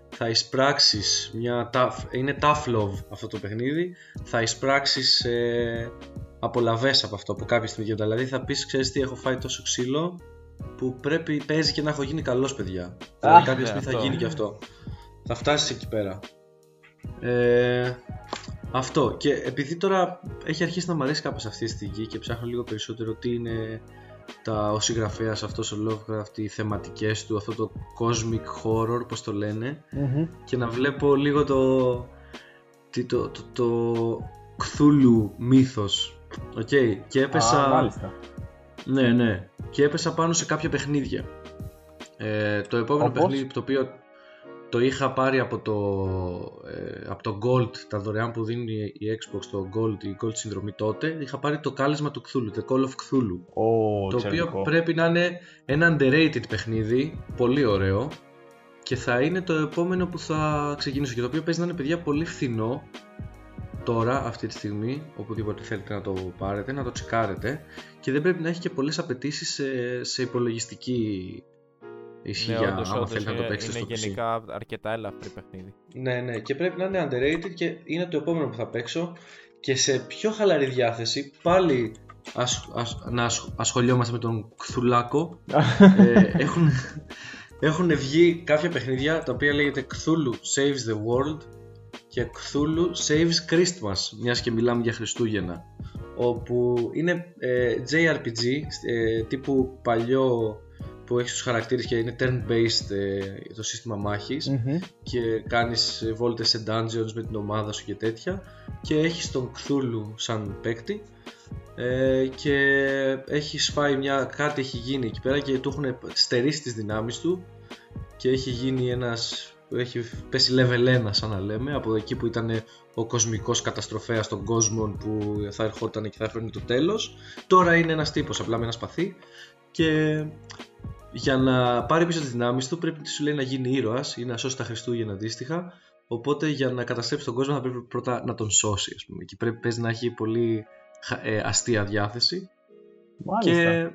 Speaker 3: θα εισπράξεις μια tough, είναι tough love αυτό το παιχνίδι, θα εισπράξεις ε, απολαβές από αυτό από κάποια στιγμή. Δηλαδή θα πεις, ξέρεις τι, έχω φάει τόσο ξύλο που πρέπει, παίζει και να έχω γίνει καλός παιδιά. δηλαδή κάποια
Speaker 2: ναι,
Speaker 3: στιγμή θα
Speaker 2: αυτό.
Speaker 3: γίνει και αυτό. Θα φτάσεις εκεί πέρα. Ε, αυτό και επειδή τώρα έχει αρχίσει να μου αρέσει κάπως αυτή η στιγμή και ψάχνω λίγο περισσότερο τι είναι τα, ο συγγραφέας αυτός ο Lovecraft, οι θεματικές του, αυτό το cosmic horror, πώς το λένε και να βλέπω λίγο το τι, το, το, το Cthulhu μύθος Οκ, και έπεσα
Speaker 1: Α, μάλιστα.
Speaker 3: ναι, ναι. Και έπεσα πάνω σε κάποια παιχνίδια. Ε, το επόμενο
Speaker 1: Όπως;
Speaker 3: παιχνίδι το οποίο το είχα πάρει από το, ε, από το Gold, τα δωρεάν που δίνει η Xbox, το Gold, η Gold συνδρομή τότε, είχα πάρει το κάλεσμα του Cthulhu, The Call of Cthulhu.
Speaker 1: Ο,
Speaker 3: το οποίο
Speaker 1: εξαιρετικό.
Speaker 3: πρέπει να είναι ένα underrated παιχνίδι, πολύ ωραίο και θα είναι το επόμενο που θα ξεκινήσω και το οποίο παίζει να είναι παιδιά πολύ φθηνό τώρα αυτή τη στιγμή οπουδήποτε θέλετε να το πάρετε, να το τσεκάρετε και δεν πρέπει να έχει και πολλές απαιτήσεις σε, σε υπολογιστική ισχύ για
Speaker 2: όντως,
Speaker 3: άμα
Speaker 2: όντως,
Speaker 3: θέλετε να το
Speaker 2: είναι,
Speaker 3: παίξετε
Speaker 2: είναι
Speaker 3: στο PC.
Speaker 2: γενικά αρκετά ελαφρύ παιχνίδι.
Speaker 3: Ναι, ναι, και πρέπει να είναι underrated και είναι το επόμενο που θα παίξω και σε πιο χαλαρή διάθεση πάλι ασ, ασ- να ασ- ασχολιόμαστε με τον Κθουλάκο ε, έχουν, έχουν βγει κάποια παιχνίδια τα οποία λέγεται Cthulhu Saves the World και Cthulhu Saves Christmas μιας και μιλάμε για Χριστούγεννα όπου είναι ε, JRPG ε, τύπου παλιό που έχει τους χαρακτήρες και είναι turn-based ε, το σύστημα μάχης
Speaker 1: Μμμ.
Speaker 3: και κάνεις βόλτες σε dungeons με την ομάδα σου και τέτοια και έχεις τον Cthulhu σαν παίκτη ε, και έχεις σφάει μια, κάτι έχει γίνει εκεί πέρα και του έχουν στερήσει τις δυνάμεις του και έχει γίνει ένας έχει πέσει level 1 σαν να λέμε από εκεί που ήταν ο κοσμικός καταστροφέας των κόσμων που θα ερχόταν και θα έφερνε το τέλος τώρα είναι ένας τύπος απλά με ένα σπαθί και για να πάρει πίσω τις δυνάμεις του πρέπει σου λέει να γίνει ήρωας ή να σώσει τα Χριστούγεννα αντίστοιχα οπότε για να καταστρέψει τον κόσμο θα πρέπει πρώτα να τον σώσει ας πούμε. και πρέπει παίζει να έχει πολύ ε, αστεία διάθεση
Speaker 1: Μάλιστα.
Speaker 3: και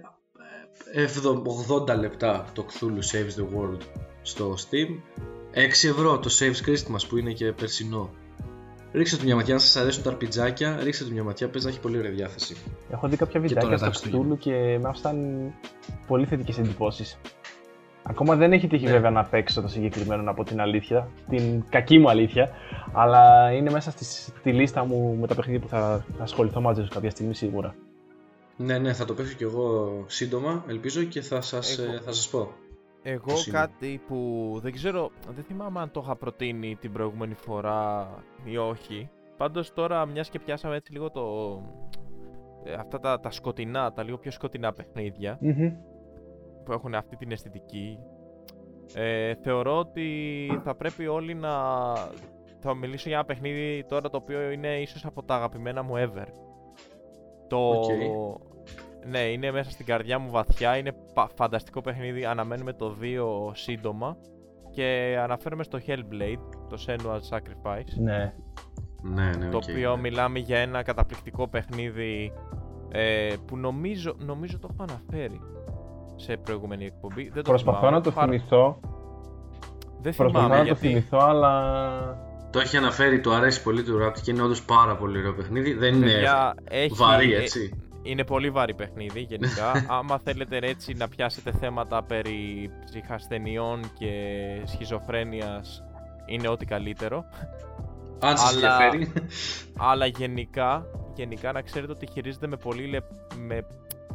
Speaker 3: 80 λεπτά το Cthulhu Saves the World στο Steam 6 ευρώ το Saves Christmas που είναι και περσινό Ρίξτε του μια ματιά, αν σας αρέσουν τα αρπιτζάκια, ρίξτε του μια ματιά, παίζει να έχει πολύ ωραία διάθεση.
Speaker 1: Έχω δει κάποια
Speaker 3: τώρα
Speaker 1: βιντεάκια
Speaker 3: τα
Speaker 1: στο
Speaker 3: Χριστούγεννα.
Speaker 1: Cthulhu και με άφησαν πολύ θετικές εντυπώσεις. Ακόμα δεν έχει τύχει
Speaker 3: Ναι.
Speaker 1: βέβαια να παίξω το συγκεκριμένο να πω την αλήθεια, την κακή μου αλήθεια, αλλά είναι μέσα στη, στη λίστα μου με τα παιχνίδια που θα, θα ασχοληθώ μαζί σου κάποια στιγμή σίγουρα.
Speaker 3: Ναι, ναι, θα το παίξω κι εγώ σύντομα, ελπίζω και θα σας,
Speaker 2: Εγώ-
Speaker 3: ε, θα σας πω.
Speaker 2: Εγώ
Speaker 3: Πώς είναι;
Speaker 2: κάτι που δεν ξέρω, δεν θυμάμαι αν το είχα προτείνει την προηγούμενη φορά ή όχι. Πάντως τώρα μιας και πιάσαμε έτσι λίγο το... ε, Αυτά τα, τα σκοτεινά, τα λίγο πιο σκοτεινά παιχνίδια
Speaker 1: Μμμ.
Speaker 2: που έχουν αυτή την αισθητική ε, θεωρώ ότι θα πρέπει όλοι να... Θα μιλήσω για ένα παιχνίδι τώρα το οποίο είναι ίσως από τα αγαπημένα μου ever. Το...
Speaker 3: Οκ.
Speaker 2: Ναι, είναι μέσα στην καρδιά μου βαθιά, είναι πα- φανταστικό παιχνίδι, αναμένουμε το 2 σύντομα και αναφέρομαι στο Hellblade, το Senua's Sacrifice,
Speaker 1: Ναι.
Speaker 3: Ναι, ναι,
Speaker 2: το
Speaker 3: οκ,
Speaker 2: οποίο
Speaker 3: ναι.
Speaker 2: μιλάμε για ένα καταπληκτικό παιχνίδι ε, που νομίζω, νομίζω το έχω αναφέρει σε προηγούμενη εκπομπή. Δεν το
Speaker 1: Προσπαθώ
Speaker 2: θυμάμαι.
Speaker 1: να το
Speaker 2: Πάρα-
Speaker 1: θυμηθώ.
Speaker 2: Δεν
Speaker 1: Προσπαθώ
Speaker 2: θυμάμαι
Speaker 1: να το
Speaker 2: γιατί...
Speaker 1: θυμηθώ, αλλά.
Speaker 3: Το έχει αναφέρει, του αρέσει πολύ του Raptor και είναι όντως πάρα πολύ ωραίο παιχνίδι. Δεν είναι
Speaker 2: Παιδιά, έχει,
Speaker 3: βαρύ,
Speaker 2: ε,
Speaker 3: έτσι.
Speaker 2: Είναι πολύ βαρύ παιχνίδι γενικά. Άμα θέλετε έτσι να πιάσετε θέματα περί ψυχασθενειών και σχιζοφρένειας είναι ό,τι καλύτερο.
Speaker 3: Αν σας
Speaker 2: αλλά-
Speaker 3: ενδιαφέρει.
Speaker 2: Αλλά γενικά, γενικά να ξέρετε ότι χειρίζεται με πολύ λεπ... με...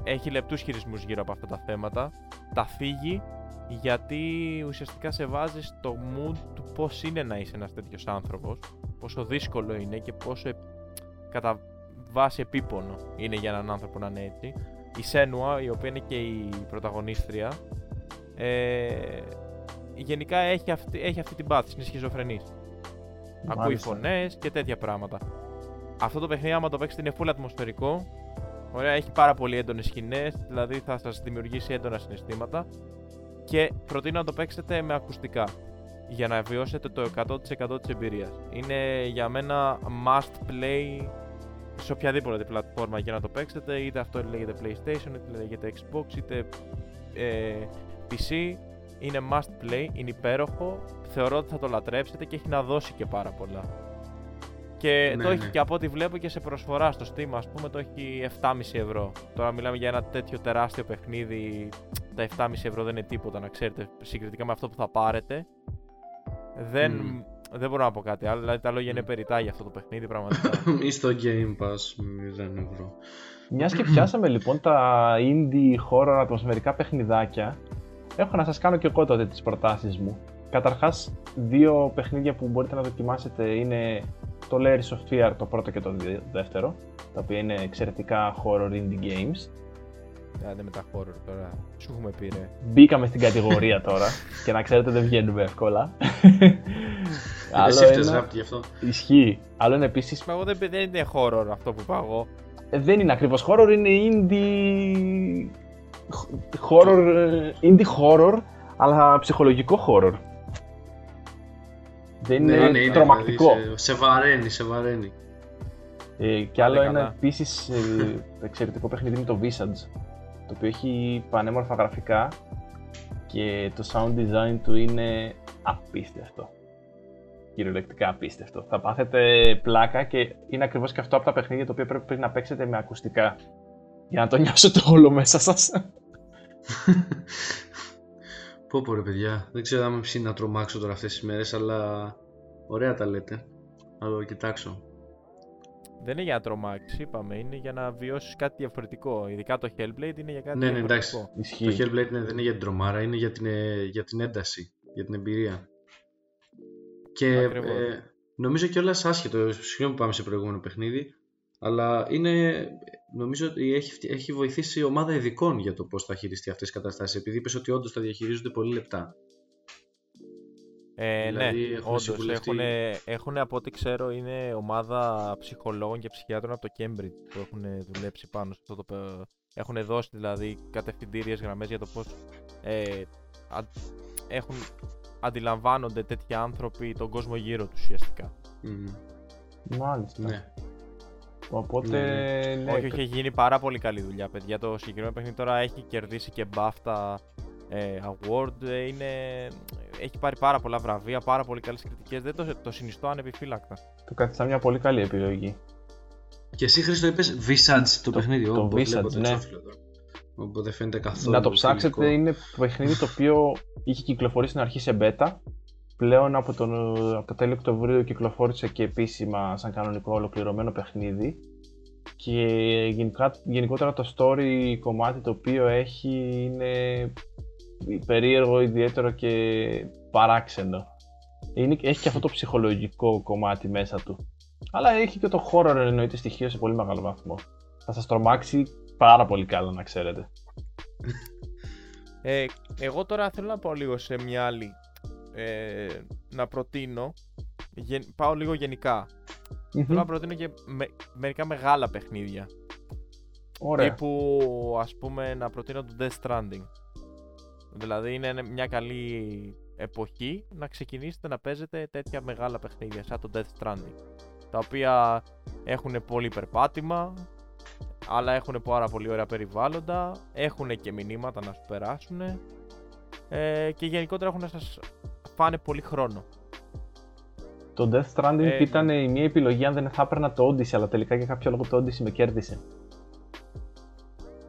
Speaker 2: έχει λεπτούς χειρισμούς γύρω από αυτά τα θέματα. Τα φύγει γιατί ουσιαστικά σε βάζει στο mood του πώς είναι να είσαι ένας τέτοιος άνθρωπος, πόσο δύσκολο είναι και πόσο ε, κατά βάση επίπονο είναι για έναν άνθρωπο να είναι έτσι. Η Σένουα, η οποία είναι και η πρωταγωνίστρια, ε, γενικά έχει αυτή, έχει αυτή την πάθηση, είναι σχιζοφρενής. Ακούει
Speaker 1: Μάλιστα.
Speaker 2: φωνές και τέτοια πράγματα. Αυτό το παιχνίδι, άμα το παίξετε, είναι full ατμοσφαιρικό. Ωραία, έχει πάρα πολύ έντονες σκηνές, δηλαδή θα σας δημιουργήσει έντονα συναισθήματα. Και προτείνω να το παίξετε με ακουστικά για να βιώσετε το 100% της εμπειρίας. Είναι για μένα must play σε οποιαδήποτε πλατφόρμα για να το παίξετε, είτε αυτό λέγεται PlayStation, είτε λέγεται Xbox, είτε ε, PC. Είναι must play, είναι υπέροχο, θεωρώ ότι θα το λατρέψετε και έχει να δώσει και πάρα πολλά. Και
Speaker 3: Ναι,
Speaker 2: το έχει
Speaker 3: ναι.
Speaker 2: και από ό,τι βλέπω και σε προσφορά στο Steam, ας πούμε, το έχει 7,5 ευρώ. Τώρα μιλάμε για ένα τέτοιο τεράστιο παιχνίδι, τα 7,5 ευρώ δεν είναι τίποτα, να ξέρετε, συγκριτικά με αυτό που θα πάρετε. Δεν,
Speaker 3: Μμμ.
Speaker 2: Δεν μπορώ να πω κάτι άλλο, δηλαδή τα λόγια είναι
Speaker 3: Μμ.
Speaker 2: περιτά για αυτό το παιχνίδι, πραγματικά.
Speaker 3: Ή στο Game Pass 0 ευρώ.
Speaker 1: Μιας και πιάσαμε λοιπόν τα indie horror ατμοσφαιρικά παιχνιδάκια, έχω να σας κάνω και εγώ τότε τις προτάσεις μου. Καταρχάς, δύο παιχνίδια που μπορείτε να δοκιμάσετε είναι το Layers of Fear, το πρώτο και το δι- δεύτερο, τα οποία είναι εξαιρετικά horror indie games.
Speaker 2: Άντε με τα horror τώρα, σου έχουμε πει ρε.
Speaker 1: Μπήκαμε στην κατηγορία τώρα και να ξέρετε δεν βγαίνουμε εύκολα.
Speaker 3: Εσύ φταίς Raptor γι' αυτό.
Speaker 1: Ισχύει. Άλλο είναι επίσης
Speaker 2: Μα εγώ δεν, δεν είναι horror αυτό που είπα εγώ.
Speaker 1: Ε, δεν είναι ακριβώς horror, είναι indie horror, ε, indie horror, αλλά ψυχολογικό horror. Δεν είναι,
Speaker 3: Ναι, ναι, είναι,
Speaker 1: τρομακτικό.
Speaker 3: δηλαδή, σε, σε βαραίνει, σε βαραίνει.
Speaker 1: Ε, και άλλο
Speaker 2: καλά.
Speaker 1: ένα επίσης ε, εξαιρετικό παιχνίδι είναι το Visage, το οποίο έχει πανέμορφα γραφικά και το sound design του είναι απίστευτο. Κυριολεκτικά απίστευτο. Θα πάθετε πλάκα και είναι ακριβώς και αυτό από τα παιχνίδια το οποίο πρέπει να παίξετε με ακουστικά για να το νιώσετε όλο μέσα σας.
Speaker 3: Πω πω ρε παιδιά, δεν ξέρω αν είμαι ψήνει να τρομάξω τώρα αυτές τις μέρες, αλλά ωραία τα λέτε. Να το κοιτάξω.
Speaker 2: Δεν είναι για να τρομάξεις, είπαμε, είναι για να βιώσεις κάτι διαφορετικό. Ειδικά το Hellblade είναι για κάτι
Speaker 3: Ναι, ναι,
Speaker 2: διαφορετικό.
Speaker 3: εντάξει. Το
Speaker 1: Ισχύει.
Speaker 3: Hellblade είναι- δεν είναι για την τρομάρα, είναι για την, ε, για την ένταση, για την εμπειρία. Και
Speaker 2: Ακριβώς.
Speaker 3: ε, νομίζω κιόλας άσχετο, συγγνώμη που πάμε σε προηγούμενο παιχνίδι, Αλλά είναι, νομίζω ότι έχει, φτ- έχει βοηθήσει η ομάδα ειδικών για το πώς θα χειριστεί αυτές τις καταστάσεις. Επειδή είπες ότι όντως τα διαχειρίζονται πολύ λεπτά.
Speaker 2: Ε,
Speaker 3: Δηλαδή,
Speaker 2: ναι,
Speaker 3: έχουν
Speaker 2: όντως,
Speaker 3: συμβουλευτεί-
Speaker 2: έχουν, έχουν από ό,τι ξέρω είναι ομάδα ψυχολόγων και ψυχιάτρων από το Cambridge που έχουν δουλέψει πάνω σε αυτό το πε- Έχουν δώσει δηλαδή κατευθυντήριες γραμμές για το πώς ε, α- έχουν, αντιλαμβάνονται τέτοιοι άνθρωποι τον κόσμο γύρω τους ουσιαστικά.
Speaker 3: Μμμ.
Speaker 1: Μάλιστα.
Speaker 3: Ναι.
Speaker 1: Οπότε. Ναι,
Speaker 2: όχι, όχι, έχει γίνει πάρα πολύ καλή δουλειά, παιδιά. Το συγκεκριμένο παιχνίδι τώρα έχει κερδίσει και BAFTA ε, Award. ε, Είναι, έχει πάρει πάρα πολλά βραβεία, πάρα πολύ καλές κριτικές. Δεν το, το συνιστώ ανεπιφύλακτα.
Speaker 1: Το καθιστά μια πολύ καλή επιλογή.
Speaker 3: Και εσύ Χρήστο είπες Visage το,
Speaker 1: Το-
Speaker 3: παιχνίδι.
Speaker 1: το
Speaker 3: Ω,
Speaker 1: Visage,
Speaker 3: βλέπω το
Speaker 1: ναι.
Speaker 3: εξώφυλλο εδώ. Όπου δεν φαίνεται καθόλου
Speaker 1: να το ψάξετε,
Speaker 3: φιλικό.
Speaker 1: είναι παιχνίδι το οποίο είχε κυκλοφορήσει στην αρχή σε beta. Πλέον από, τον, από το τέλειο Οκτωβρίου κυκλοφόρησε και επίσημα σαν κανονικό ολοκληρωμένο παιχνίδι. Και γενικά, γενικότερα το story κομμάτι το οποίο έχει είναι περίεργο, ιδιαίτερο και παράξενο. Είναι, έχει και αυτό το ψυχολογικό κομμάτι μέσα του. Αλλά έχει και το horror εννοείται στοιχείο σε πολύ μεγάλο βαθμό. Θα σας τρομάξει πάρα πολύ καλά να ξέρετε.
Speaker 2: Ε, εγώ τώρα θέλω να πάω λίγο σε μια άλλη. Ε, να προτείνω. γεν- πάω λίγο γενικά. Θέλω να προτείνω και με, μερικά μεγάλα παιχνίδια.
Speaker 1: Ωραία.
Speaker 2: Τύπου ας πούμε να προτείνω το Death Stranding. Δηλαδή είναι ένα- μια καλή εποχή να ξεκινήσετε να παίζετε τέτοια μεγάλα παιχνίδια σαν το Death Stranding. Τα οποία έχουν πολύ περπάτημα, αλλά έχουν πάρα πολύ ωραία περιβάλλοντα, έχουν και μηνύματα να σου περάσουν ε, και γενικότερα έχουν να σας φάνε πολύ χρόνο.
Speaker 1: Το Death Stranding
Speaker 2: Ε,
Speaker 1: ήταν η μία επιλογή αν δεν θα έπαιρνα το Odyssey, αλλά τελικά για κάποιο λόγο το Odyssey με κέρδισε.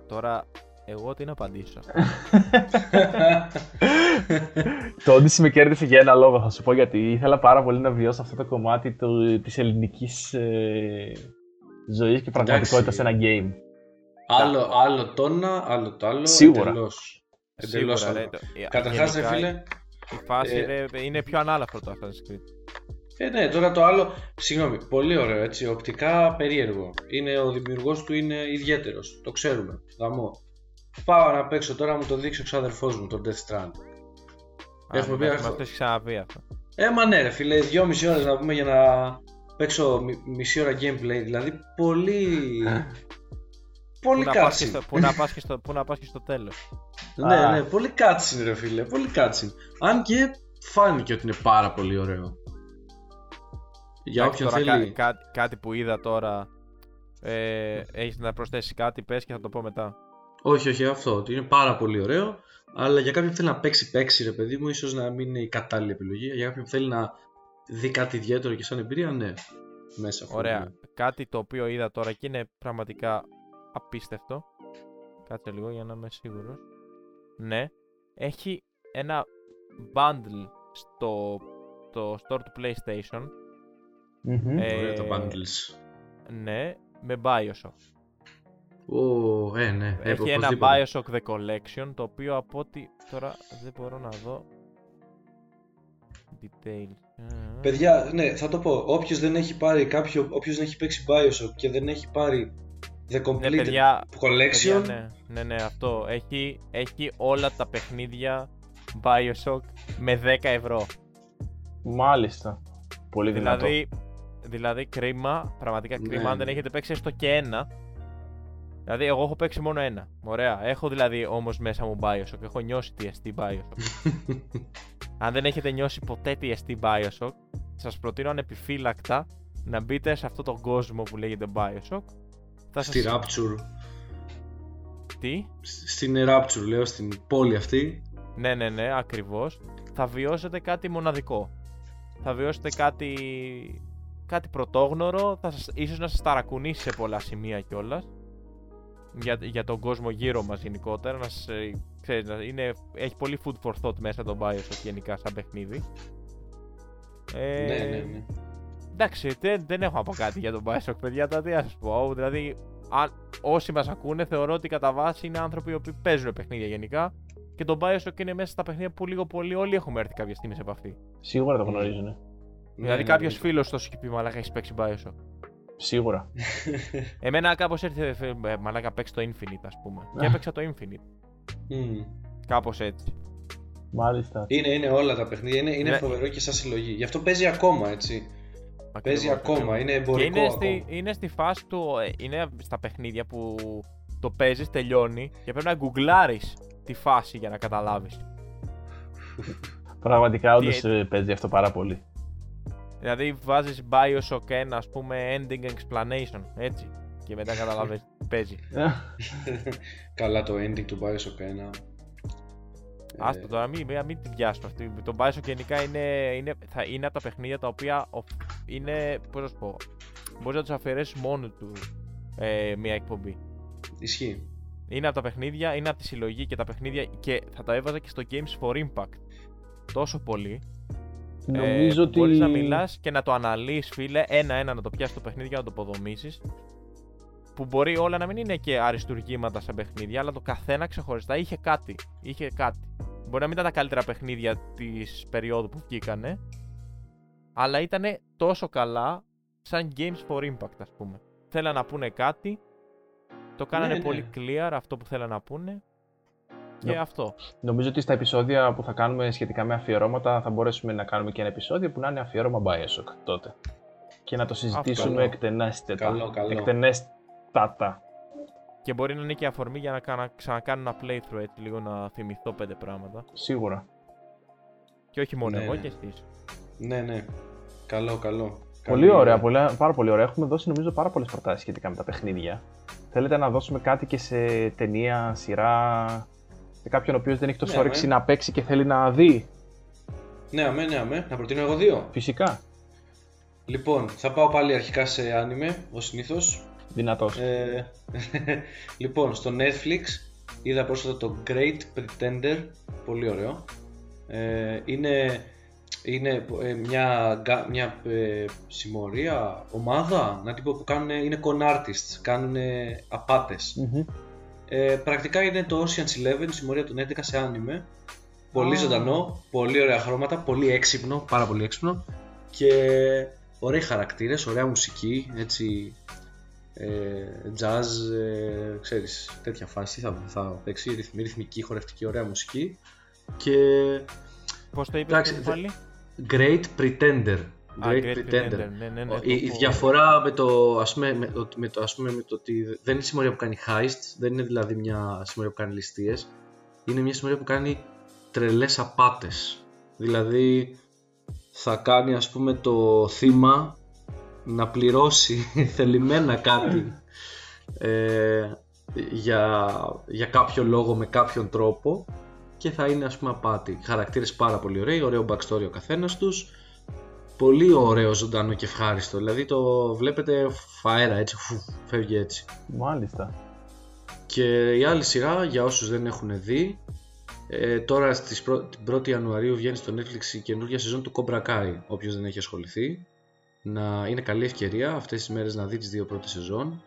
Speaker 2: Τώρα, εγώ τι να απαντήσω.
Speaker 1: το Odyssey με κέρδισε για ένα λόγο, θα σου πω γιατί. Ήθελα πάρα πολύ να βιώσω αυτό το κομμάτι του, της ελληνικής ε, ζωής και πραγματικότητας σε ένα game.
Speaker 3: Άλλο, άλλο το ένα, άλλο το άλλο.
Speaker 1: Σίγουρα.
Speaker 3: Εντελώς. Εντελώς
Speaker 2: Σίγουρα,
Speaker 3: άλλο.
Speaker 2: ρε, το- ε,
Speaker 3: Καταρχάς, ρε
Speaker 2: γενικά,
Speaker 3: φίλε,
Speaker 2: Η φάση
Speaker 3: ε,
Speaker 2: ρε, είναι πιο ανάλαφρο το Assassin's Creed.
Speaker 3: Ε, ναι, τώρα το άλλο, συγγνώμη, πολύ ωραίο έτσι, οπτικά περίεργο. Είναι, ο δημιουργός του είναι ιδιαίτερος, το ξέρουμε, γαμό. Πάω να παίξω τώρα, μου το δείξει ο ξάδερφός μου, τον Death Strand. Έχουμε πει
Speaker 2: Μας
Speaker 3: αυτό.
Speaker 2: το έχεις ξαναπεί αυτό.
Speaker 3: Ε, μα ναι ρε φίλε, δυόμιση ώρες να πούμε για να παίξω μι- μισή ώρα gameplay, δηλαδή πολύ... πολύ
Speaker 2: Πού να, πας και
Speaker 3: κάτσι.
Speaker 2: στο, πού, να πας και στο, πού να πας και στο τέλος.
Speaker 3: Ναι,
Speaker 1: Α.
Speaker 3: ναι, πολύ κάτσι ρε φίλε, πολύ κάτσι. Αν και φάνηκε ότι είναι πάρα πολύ ωραίο. Για
Speaker 2: Εντάξει,
Speaker 3: όποιον
Speaker 2: τώρα
Speaker 3: θέλει...
Speaker 2: κα- κάτι, κάτι που είδα τώρα. Ε, έχεις να προσθέσεις κάτι, πες και θα το πω μετά.
Speaker 3: Όχι, όχι αυτό. Ότι είναι πάρα πολύ ωραίο. Αλλά για κάποιον που θέλει να παίξει, παίξει ρε παιδί μου, ίσως να μην είναι η κατάλληλη επιλογή. Για κάποιον που θέλει να δει κάτι ιδιαίτερο και σαν εμπειρία, ναι. Μέσα αυτό.
Speaker 2: Ωραία.
Speaker 3: ναι.
Speaker 2: Κάτι το οποίο είδα τώρα και είναι πραγματικά απίστευτο. Κάτσε λίγο για να είμαι σίγουρος. Ναι. Έχει ένα bundle στο το store του PlayStation.
Speaker 1: Μμμ.
Speaker 2: Ε,
Speaker 3: Ωραία τα bundles.
Speaker 2: Ναι, με Bioshock.
Speaker 3: Ω, ε, ναι. ε,
Speaker 2: Έχει ένα
Speaker 3: οπωσδήποτε.
Speaker 2: Bioshock The Collection, το οποίο από ό,τι τώρα δεν μπορώ να δω. Details. Ε,
Speaker 3: Παιδιά, ναι, θα το πω. Όποιος δεν έχει πάρει κάποιο. Όποιος δεν έχει παίξει Bioshock και δεν έχει πάρει The
Speaker 2: Ναι,
Speaker 3: Complete
Speaker 2: παιδιά,
Speaker 3: Collection.
Speaker 2: παιδιά, ναι, ναι, ναι, αυτό. Έχει, έχει όλα τα παιχνίδια Bioshock με 10 ευρώ.
Speaker 1: Μάλιστα. Πολύ δυνατό.
Speaker 2: Δηλαδή, δηλαδή κρίμα, πραγματικά
Speaker 3: Ναι,
Speaker 2: κρίμα αν
Speaker 3: ναι.
Speaker 2: δεν έχετε παίξει έστω και ένα. Δηλαδή, εγώ έχω παίξει μόνο ένα. Ωραία. Έχω δηλαδή όμως μέσα μου Bioshock. Έχω νιώσει TST Bioshock. αν δεν έχετε νιώσει ποτέ TST Bioshock, σας προτείνω ανεπιφύλακτα να μπείτε σε αυτόν τον κόσμο που λέγεται Bioshock. Θα
Speaker 3: Στη
Speaker 2: σας...
Speaker 3: Rapture.
Speaker 2: Τι;
Speaker 3: Στην Rapture, λέω, στην πόλη αυτή.
Speaker 2: Ναι, ναι, ναι, ακριβώς. Θα βιώσετε κάτι μοναδικό. Θα βιώσετε κάτι, κάτι πρωτόγνωρο, θα σας, ίσως να σας ταρακουνήσει σε πολλά σημεία κιόλας. Για, για τον κόσμο γύρω μας γενικότερα, να σας, ε, ξέρεις, να είναι, έχει πολύ food for thought μέσα το Bioshock γενικά σαν παιχνίδι. Ε,
Speaker 3: Ναι, ναι, ναι.
Speaker 2: Εντάξει, δεν, δεν έχω να πω κάτι για τον Bioshock, παιδιά, τα τι να σας πω. Δηλαδή, αν, όσοι μας ακούνε, θεωρώ ότι κατά βάση είναι άνθρωποι οι οποίοι παίζουν παιχνίδια γενικά και το Bioshock είναι μέσα στα παιχνίδια που λίγο πολύ όλοι έχουμε έρθει κάποια στιγμή σε επαφή.
Speaker 1: Σίγουρα το γνωρίζουν.
Speaker 3: Ναι,
Speaker 2: δηλαδή,
Speaker 3: ναι,
Speaker 2: κάποιος
Speaker 3: ναι.
Speaker 2: φίλος τόσο έχει πει Μαλάκα έχει παίξει Bioshock.
Speaker 1: Σίγουρα.
Speaker 2: Εμένα κάπως έρθει. ε, Μαλάκα παίξει το Infinite, ας πούμε. και
Speaker 1: Α.
Speaker 2: έπαιξα το Infinite.
Speaker 3: Μμμ.
Speaker 2: Κάπως έτσι.
Speaker 1: Μάλιστα.
Speaker 3: Είναι, είναι όλα τα παιχνίδια, είναι, είναι
Speaker 2: Ναι.
Speaker 3: φοβερό και σαν συλλογή. Γι' αυτό παίζει ακόμα, έτσι. Παίζει
Speaker 2: Ακριβώς,
Speaker 3: ακόμα,
Speaker 2: ακριβώς.
Speaker 3: είναι
Speaker 2: Και
Speaker 3: εμπορικό
Speaker 2: είναι
Speaker 3: ακόμα.
Speaker 2: στη, είναι στη φάση του. ε, Είναι στα παιχνίδια που το παίζεις, τελειώνει και πρέπει να γκουγκλάρεις τη φάση για να καταλάβεις.
Speaker 1: Πραγματικά όντως
Speaker 2: Τι-
Speaker 1: παίζει αυτό πάρα πολύ.
Speaker 2: Δηλαδή βάζεις Bioshock 1, ας πούμε, ending explanation. Έτσι. Και μετά καταλαβαίνει τι παίζει.
Speaker 3: Καλά το ending του Bioshock 1.
Speaker 2: Άστα τώρα, μην, μην, μην την πιάσουμε αυτή. Το Bioshock γενικά είναι, είναι, θα είναι από τα παιχνίδια τα οποία ο- είναι. Πώς να σου πω. Μπορείς να τους αφαιρέσεις μόνο του ε, μια εκπομπή.
Speaker 3: Ισχύει.
Speaker 2: Είναι από τα παιχνίδια, είναι από τη συλλογή και τα παιχνίδια και θα τα έβαζα και στο Games for Impact. Τόσο πολύ.
Speaker 1: Νομίζω
Speaker 2: ε,
Speaker 1: ότι.
Speaker 2: Μπορείς να μιλάς και να το αναλύεις, φίλε, ένα-ένα να το πιάσεις το παιχνίδι και να το αποδομήσεις. Που μπορεί όλα να μην είναι και αριστουργήματα σε παιχνίδια, αλλά το καθένα ξεχωριστά είχε κάτι. Είχε κάτι. Μπορεί να μην ήταν τα καλύτερα παιχνίδια της περίοδου που βγήκανε, αλλά ήταν τόσο καλά σαν Games for Impact, ας πούμε. Θέλαν να πούνε κάτι, το κάνανε
Speaker 3: Ναι, ναι.
Speaker 2: πολύ clear αυτό που θέλαν να πούνε. Και
Speaker 1: Ναι.
Speaker 2: αυτό.
Speaker 1: Νομίζω ότι στα επεισόδια που θα κάνουμε σχετικά με αφιερώματα θα μπορέσουμε να κάνουμε και ένα επεισόδιο που να είναι αφιέρωμα Bioshock τότε. Και να το συζητήσουμε
Speaker 3: καλό.
Speaker 1: εκτενέστατα.
Speaker 3: Καλό, καλό.
Speaker 1: Εκτενέστατα.
Speaker 2: Και μπορεί να είναι και αφορμή για να κάνα, ξανακάνω ένα playthrough έτσι λίγο να θυμηθώ πέντε πράγματα.
Speaker 1: Σίγουρα.
Speaker 2: Και όχι μόνο
Speaker 3: Ναι,
Speaker 2: εγώ
Speaker 3: ναι.
Speaker 2: και εσείς.
Speaker 3: Ναι, ναι. Καλό, καλό.
Speaker 1: Πολύ
Speaker 3: Καλή-
Speaker 1: ωραία, πολλά, πάρα πολύ ωραία. Έχουμε δώσει νομίζω πάρα πολλές προτάσεις σχετικά με τα παιχνίδια. Θέλετε να δώσουμε κάτι και σε ταινία, σειρά, σε κάποιον ο οποίος δεν έχει τόσο
Speaker 3: Ναι,
Speaker 1: όρεξη
Speaker 3: ναι.
Speaker 1: να παίξει και θέλει να δει.
Speaker 3: Ναι, αμέ, ναι, αμέ. Να προτείνω εγώ δύο.
Speaker 1: Φυσικά.
Speaker 3: Λοιπόν, θα πάω πάλι αρχικά σε άνιμε, ως συνήθως.
Speaker 1: Δυνατός.
Speaker 3: Ε, λοιπόν, στο Netflix είδα πρόσφατα το Great Pretender, πολύ ωραίο. Ε, είναι είναι ε, μια, γκά- μια ε, συμμορία, ομάδα, να την πω, που κάνουν, είναι con artists, κάνουν απάτες. Ε, πρακτικά είναι το Ocean's Eleven, συμμορία των 11 σε άνιμε. Πολύ
Speaker 1: Α.
Speaker 3: ζωντανό, πολύ ωραία χρώματα, πολύ έξυπνο, πάρα πολύ έξυπνο και ωραίοι χαρακτήρες, ωραία μουσική, έτσι ε, jazz, ε, ξέρεις, τέτοια φάση θα, θα παίξει, ρυθμική, ρυθμική, χορευτική, ωραία μουσική και
Speaker 2: Πώς το είπες
Speaker 3: Εντάξει,
Speaker 2: πριν
Speaker 3: δε-
Speaker 2: πάλι;
Speaker 3: Great Pretender.
Speaker 2: Α,
Speaker 3: Great, Pretender.
Speaker 2: Ναι, ναι, ναι,
Speaker 3: Ο-
Speaker 2: το
Speaker 3: η, η
Speaker 2: έχω-
Speaker 3: διαφορά με το, ας πούμε, με, το, με, το, ας πούμε, με το ότι δεν είναι συμμορία που κάνει heist, δεν είναι δηλαδή μια συμμορία που κάνει ληστείες, είναι μια συμμορία που κάνει τρελές απάτες. Δηλαδή θα κάνει ας πούμε το θύμα να πληρώσει θελημένα κάτι ε, για, για κάποιο λόγο με κάποιον τρόπο και θα είναι ας πούμε απάτη. Χαρακτήρες πάρα πολύ ωραίοι, ωραίο backstory ο καθένας τους πολύ ωραίο ζωντανό και ευχάριστο. Δηλαδή το βλέπετε φαέρα έτσι, φου, φεύγει έτσι.
Speaker 1: Μάλιστα.
Speaker 3: Και η άλλη σειρά για όσους δεν έχουν δει ε, τώρα στις πρω... την 1η Ιανουαρίου βγαίνει στο Netflix η καινούργια σεζόν του Cobra Kai όποιος δεν έχει ασχοληθεί να είναι καλή ευκαιρία αυτές τις μέρες να δει τις δύο πρώτες σεζόν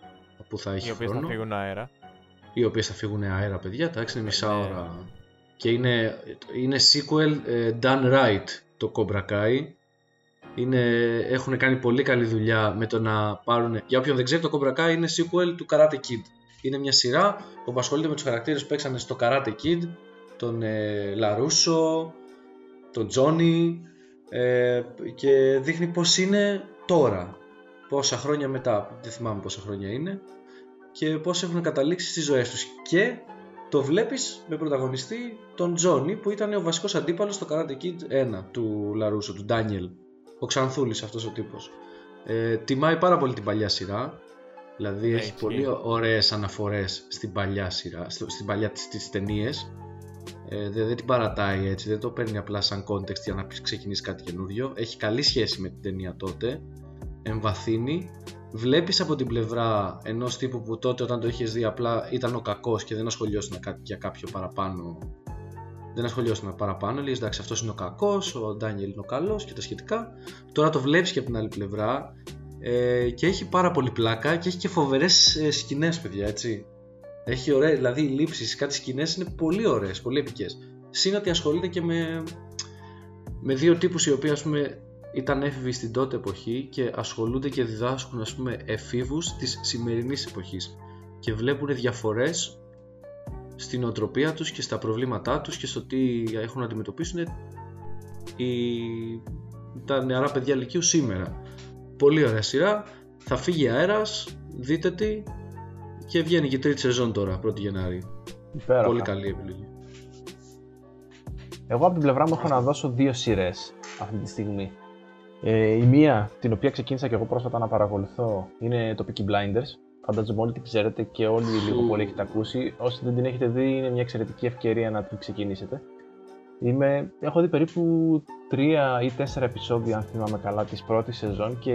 Speaker 3: που θα έχει
Speaker 2: Οι οποίες θα
Speaker 3: χρόνο
Speaker 2: φύγουν αέρα.
Speaker 3: οι οποίες θα φύγουν αέρα παιδιά εντάξει είναι μισά
Speaker 2: Ναι.
Speaker 3: ώρα και είναι, είναι sequel ε, done right το Cobra Kai είναι, έχουν κάνει πολύ καλή δουλειά με το να πάρουν για όποιον δεν ξέρει το Cobra Kai είναι sequel του Karate Kid. Είναι μια σειρά που ασχολείται με τους χαρακτήρες που παίξανε στο Karate Kid τον ε, Λαρούσο τον Johnny ε, και δείχνει πως είναι τώρα πόσα χρόνια μετά δεν θυμάμαι πόσα χρόνια είναι και πώς έχουν καταλήξει στις ζωές τους. Και το βλέπεις με πρωταγωνιστή τον Τζόνι που ήταν ο βασικός αντίπαλος στο Karate Kid 1 του Λαρούσο, του Ντάνιελ ο Ξανθούλης αυτός ο τύπος. Ε, τιμάει πάρα πολύ την παλιά σειρά. Δηλαδή
Speaker 2: Ναι,
Speaker 3: έχει
Speaker 2: ισχύει.
Speaker 3: πολύ ωραίες αναφορές στην παλιά σειρά στο- στην παλιά της, τις ταινίες. Ε, δεν, δεν την παρατάει έτσι, δεν το παίρνει απλά σαν context για να ξεκινήσεις κάτι καινούριο. Έχει καλή σχέση με την ταινία τότε. Εμβαθύνει. Βλέπεις από την πλευρά ενός τύπου που τότε όταν το είχες δει απλά ήταν ο κακός και δεν ασχολιώσουν κάτι για κάποιο παραπάνω δεν ασχολιώσουν παραπάνω, λέει εντάξει αυτός είναι ο κακός, ο Ντάνιελ είναι ο καλός και τα σχετικά. Τώρα το βλέπεις και από την άλλη πλευρά ε, και έχει πάρα πολύ πλάκα και έχει και φοβερές ε, σκηνές παιδιά έτσι. Έχει ωραία, δηλαδή οι λήψεις, κάτι σκηνές είναι πολύ ωραίες, πολύ επικές. Συν ότι ασχολείται και με, με δύο τύπους οι οποίοι ας πούμε ήταν έφηβοι στην τότε εποχή και ασχολούνται και διδάσκουν ας πούμε εφήβους της σημερινής εποχής. Και βλέπουν διαφορές στην οτροπία τους και στα προβλήματά τους και στο τι έχουν να αντιμετωπίσουν οι... τα νεαρά παιδιά ηλικίου σήμερα. Πολύ ωραία σειρά, θα φύγει αέρας, δείτε τι και βγαίνει και τρίτη σεζόν τώρα, 1η Γενάρη.
Speaker 1: Υπέροχα.
Speaker 3: Πολύ καλή επιλογή.
Speaker 1: Εγώ από την πλευρά μου έχω να δώσω δύο σειρές αυτή τη στιγμή. Ε, η μία, την οποία ξεκίνησα και εγώ πρόσφατα να παρακολουθώ, είναι το Peaky Blinders. Φαντάζομαι όλοι την ξέρετε και όλοι λίγο πολύ έχετε ακούσει. Όσοι δεν την έχετε δει, είναι μια εξαιρετική ευκαιρία να την ξεκινήσετε. Είμαι, έχω δει περίπου τρία ή τέσσερα επεισόδια, αν θυμάμαι καλά, της πρώτης σεζόν και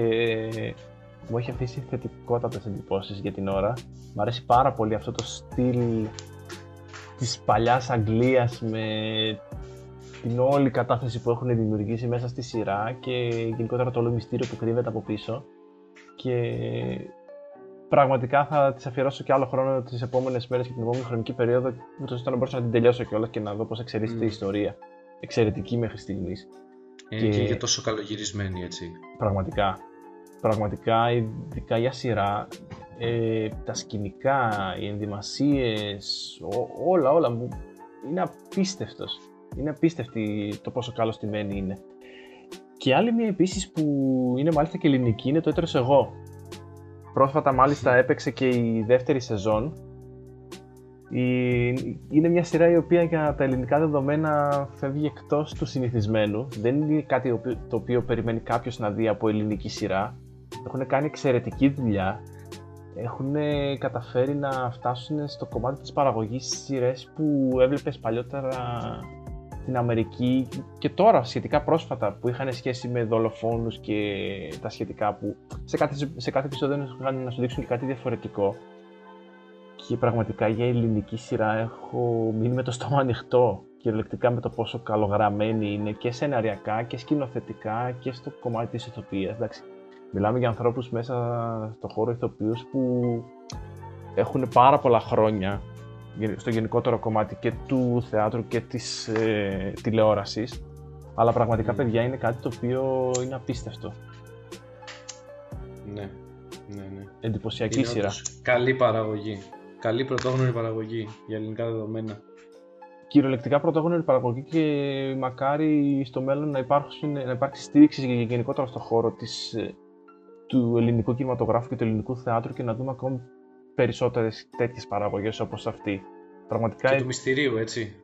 Speaker 1: μου έχει αφήσει θετικότατες εντυπώσεις για την ώρα. Μ' αρέσει πάρα πολύ αυτό το στυλ της παλιάς Αγγλίας με την όλη κατάσταση που έχουν δημιουργήσει μέσα στη σειρά και γενικότερα το όλο μυστήριο που κρύβεται από πίσω και πραγματικά θα τη αφιερώσω και άλλο χρόνο τις επόμενες μέρες και την επόμενη χρονική περίοδο, ούτως ώστε να μπορέσω να την τελειώσω κιόλας και να δω πώς εξελίσσεται η ιστορία. Εξαιρετική μέχρι στιγμής.
Speaker 3: Είναι και... και για τόσο καλογυρισμένη έτσι.
Speaker 1: Πραγματικά. Πραγματικά, ειδικά για σειρά, ε, τα σκηνικά, οι ενδυμασίες, ό, όλα, όλα μου είναι απίστευτος. Είναι απίστευτη το πόσο καλός στημένη είναι. Και άλλη μια επίσης που είναι μάλιστα και ελληνική είναι το έτερος εγώ. Πρόσφατα μάλιστα έπαιξε και η δεύτερη σεζόν. Είναι μια σειρά η οποία για τα ελληνικά δεδομένα φεύγει εκτός του συνηθισμένου. Δεν είναι κάτι το οποίο περιμένει κάποιος να δει από ελληνική σειρά. Έχουν κάνει εξαιρετική δουλειά. Έχουν καταφέρει να φτάσουν στο κομμάτι της παραγωγής σειρές που έβλεπες παλιότερα στην Αμερική και τώρα σχετικά πρόσφατα που είχαν σχέση με δολοφόνους και τα σχετικά που σε κάθε, σε κάθε επεισόδιο είχαν να σου δείξουν και κάτι διαφορετικό και πραγματικά για ελληνική σειρά έχω μείνει με το στόμα ανοιχτό κυριολεκτικά με το πόσο καλογραμμένη είναι και σεναριακά και σκηνοθετικά και στο κομμάτι της ηθοποιίας. Εντάξει, μιλάμε για ανθρώπους μέσα στο χώρο ηθοποιούς που έχουν πάρα πολλά χρόνια στο γενικότερο κομμάτι και του θεάτρου και της ε, τηλεόρασης. Αλλά πραγματικά, παιδιά, είναι κάτι το οποίο είναι απίστευτο.
Speaker 3: Ναι, ναι, ναι.
Speaker 1: Εντυπωσιακή
Speaker 3: είναι
Speaker 1: σειρά.
Speaker 3: Καλή παραγωγή. Καλή πρωτόγνωρη παραγωγή για ελληνικά δεδομένα.
Speaker 1: Κυριολεκτικά πρωτόγνωρη παραγωγή και μακάρι στο μέλλον να, υπάρξουν, να υπάρξει στήριξη για γενικότερα στον χώρο της, ε, του ελληνικού κινηματογράφου και του ελληνικού θεάτρου και να δούμε ακόμη περισσότερες τέτοιες παραγωγές όπως αυτή.
Speaker 3: Πραγματικά... Και του μυστηρίου, έτσι.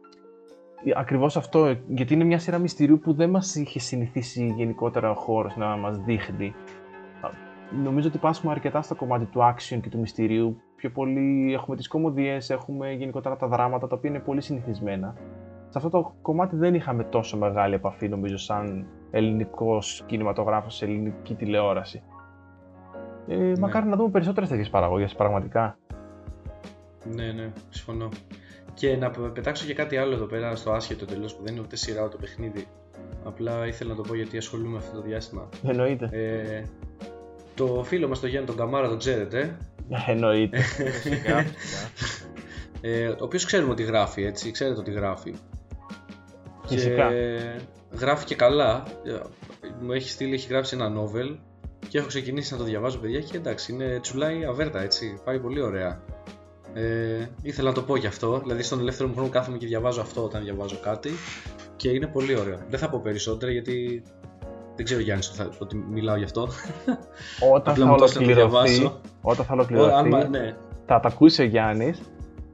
Speaker 1: Ακριβώς αυτό, γιατί είναι μια σειρά μυστηρίου που δεν μας είχε συνηθίσει γενικότερα ο χώρος να μας δείχνει. Νομίζω ότι πάσχουμε αρκετά στο κομμάτι του action και του μυστηρίου. Πιο πολύ έχουμε τις κομμωδίες, έχουμε γενικότερα τα δράματα, τα οποία είναι πολύ συνηθισμένα. Σε αυτό το κομμάτι δεν είχαμε τόσο μεγάλη επαφή, νομίζω, σαν ελληνικός κινηματογράφος, ελληνική τηλεόραση. Ε, ναι. Μακάρι να δούμε περισσότερες τέτοιες παραγωγές, πραγματικά.
Speaker 3: Ναι, ναι, συμφωνώ. Και να πετάξω και κάτι άλλο εδώ πέρα στο άσχετο τελείω που δεν είναι ούτε σειρά ούτε παιχνίδι. Απλά ήθελα να το πω γιατί ασχολούμαι αυτό το διάστημα.
Speaker 1: Εννοείται.
Speaker 3: Ε, το φίλο μας το Γιάννη τον Καμάρα τον ξέρετε.
Speaker 1: Εννοείται.
Speaker 3: ε, ο οποίος ξέρουμε ότι γράφει έτσι, ξέρετε ότι γράφει.
Speaker 1: Φυσικά.
Speaker 3: Και γράφει και καλά. Μου έχει στείλει, έχει γράψει ένα novel και έχω ξεκινήσει να το διαβάζω παιδιά και εντάξει είναι τσουλάει αβέρτα έτσι, πάει πολύ ωραία. Ε, ήθελα να το πω γι' αυτό, δηλαδή στον ελεύθερο μου χρόνο κάθομαι και διαβάζω αυτό όταν διαβάζω κάτι και είναι πολύ ωραίο. Δεν θα πω περισσότερα γιατί δεν ξέρω Γιάννης ότι μιλάω γι' αυτό.
Speaker 1: Όταν θα ολοκληρωθεί, όταν θα ολοκληρωθεί ναι. θα τα ακούσει ο Γιάννης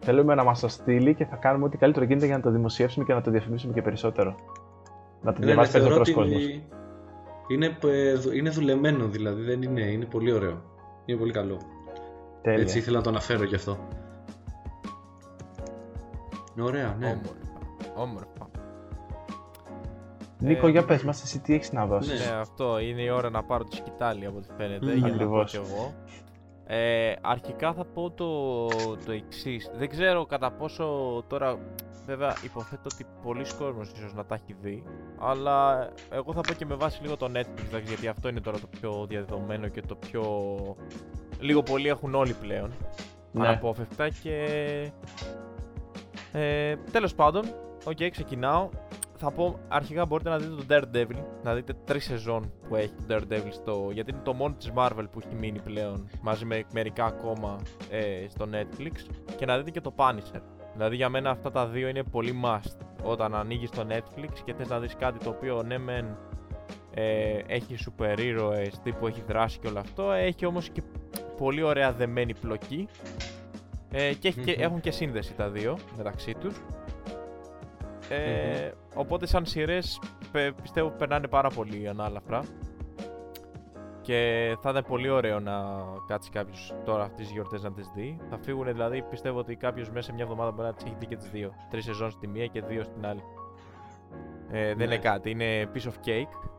Speaker 1: Θέλουμε να μας το στείλει και θα κάνουμε ό,τι καλύτερο γίνεται για να το δημοσιεύσουμε και να το διαφημίσουμε και περισσότερο. Να το ναι, διαβάσει ναι, περισσότερος κόσμος.
Speaker 3: Είναι, είναι δουλεμένο δηλαδή, δεν είναι, είναι πολύ ωραίο. Είναι πολύ καλό.
Speaker 1: Τέλεια.
Speaker 3: Έτσι ήθελα να το αναφέρω γι' αυτό. Ωραία, ναι.
Speaker 2: Όμορφα. Όμορφα.
Speaker 1: Νίκο, ε, για πες μας εσύ τι έχεις να δώσεις;
Speaker 2: Ναι, αυτό είναι η ώρα να πάρω τη σκητάλη από ό,τι φαίνεται, για να πω κι εγώ. Ε, αρχικά θα πω το, το εξής. Δεν ξέρω κατά πόσο τώρα, βέβαια υποθέτω ότι πολλοί κόσμος ίσως να τα έχει δει, αλλά εγώ θα πω και με βάση λίγο το Netflix, γιατί αυτό είναι τώρα το πιο διαδεδομένο και το πιο... Λίγο πολύ έχουν όλοι πλέον. Ναι. Αναπόφευκτα και... Ε, τέλος πάντων, OK, okay, ξεκινάω. θα πω αρχικά μπορείτε να δείτε το Daredevil, να δείτε τρεις σεζόν που έχει το Daredevil στο, γιατί είναι το μόνο της Marvel που έχει μείνει πλέον μαζί με μερικά ακόμα ε, στο Netflix και να δείτε και το Punisher. Δηλαδή για μένα αυτά τα δύο είναι πολύ must. Όταν ανοίγεις το Netflix και θες να δεις κάτι το οποίο ναι μεν ε, έχει σούπερ ήρωες τύπου έχει δράση και όλο αυτό έχει όμως και πολύ ωραία δεμένη πλοκή ε, και, και έχουν και σύνδεση τα δύο μεταξύ τους. Ε, Οπότε σαν σειρές πιστεύω περνάνε πάρα πολύ ανάλαφρα και θα ήταν πολύ ωραίο να κάτσει κάποιος τώρα αυτές τις γιορτές να τις δει. Θα φύγουν δηλαδή, πιστεύω ότι κάποιος μέσα σε μια εβδομάδα μπορεί να τις έχει δει και τις δύο. Τρεις σεζόν στη μία και δύο στην άλλη. Ε, δεν είναι ναι. κάτι, είναι piece of cake.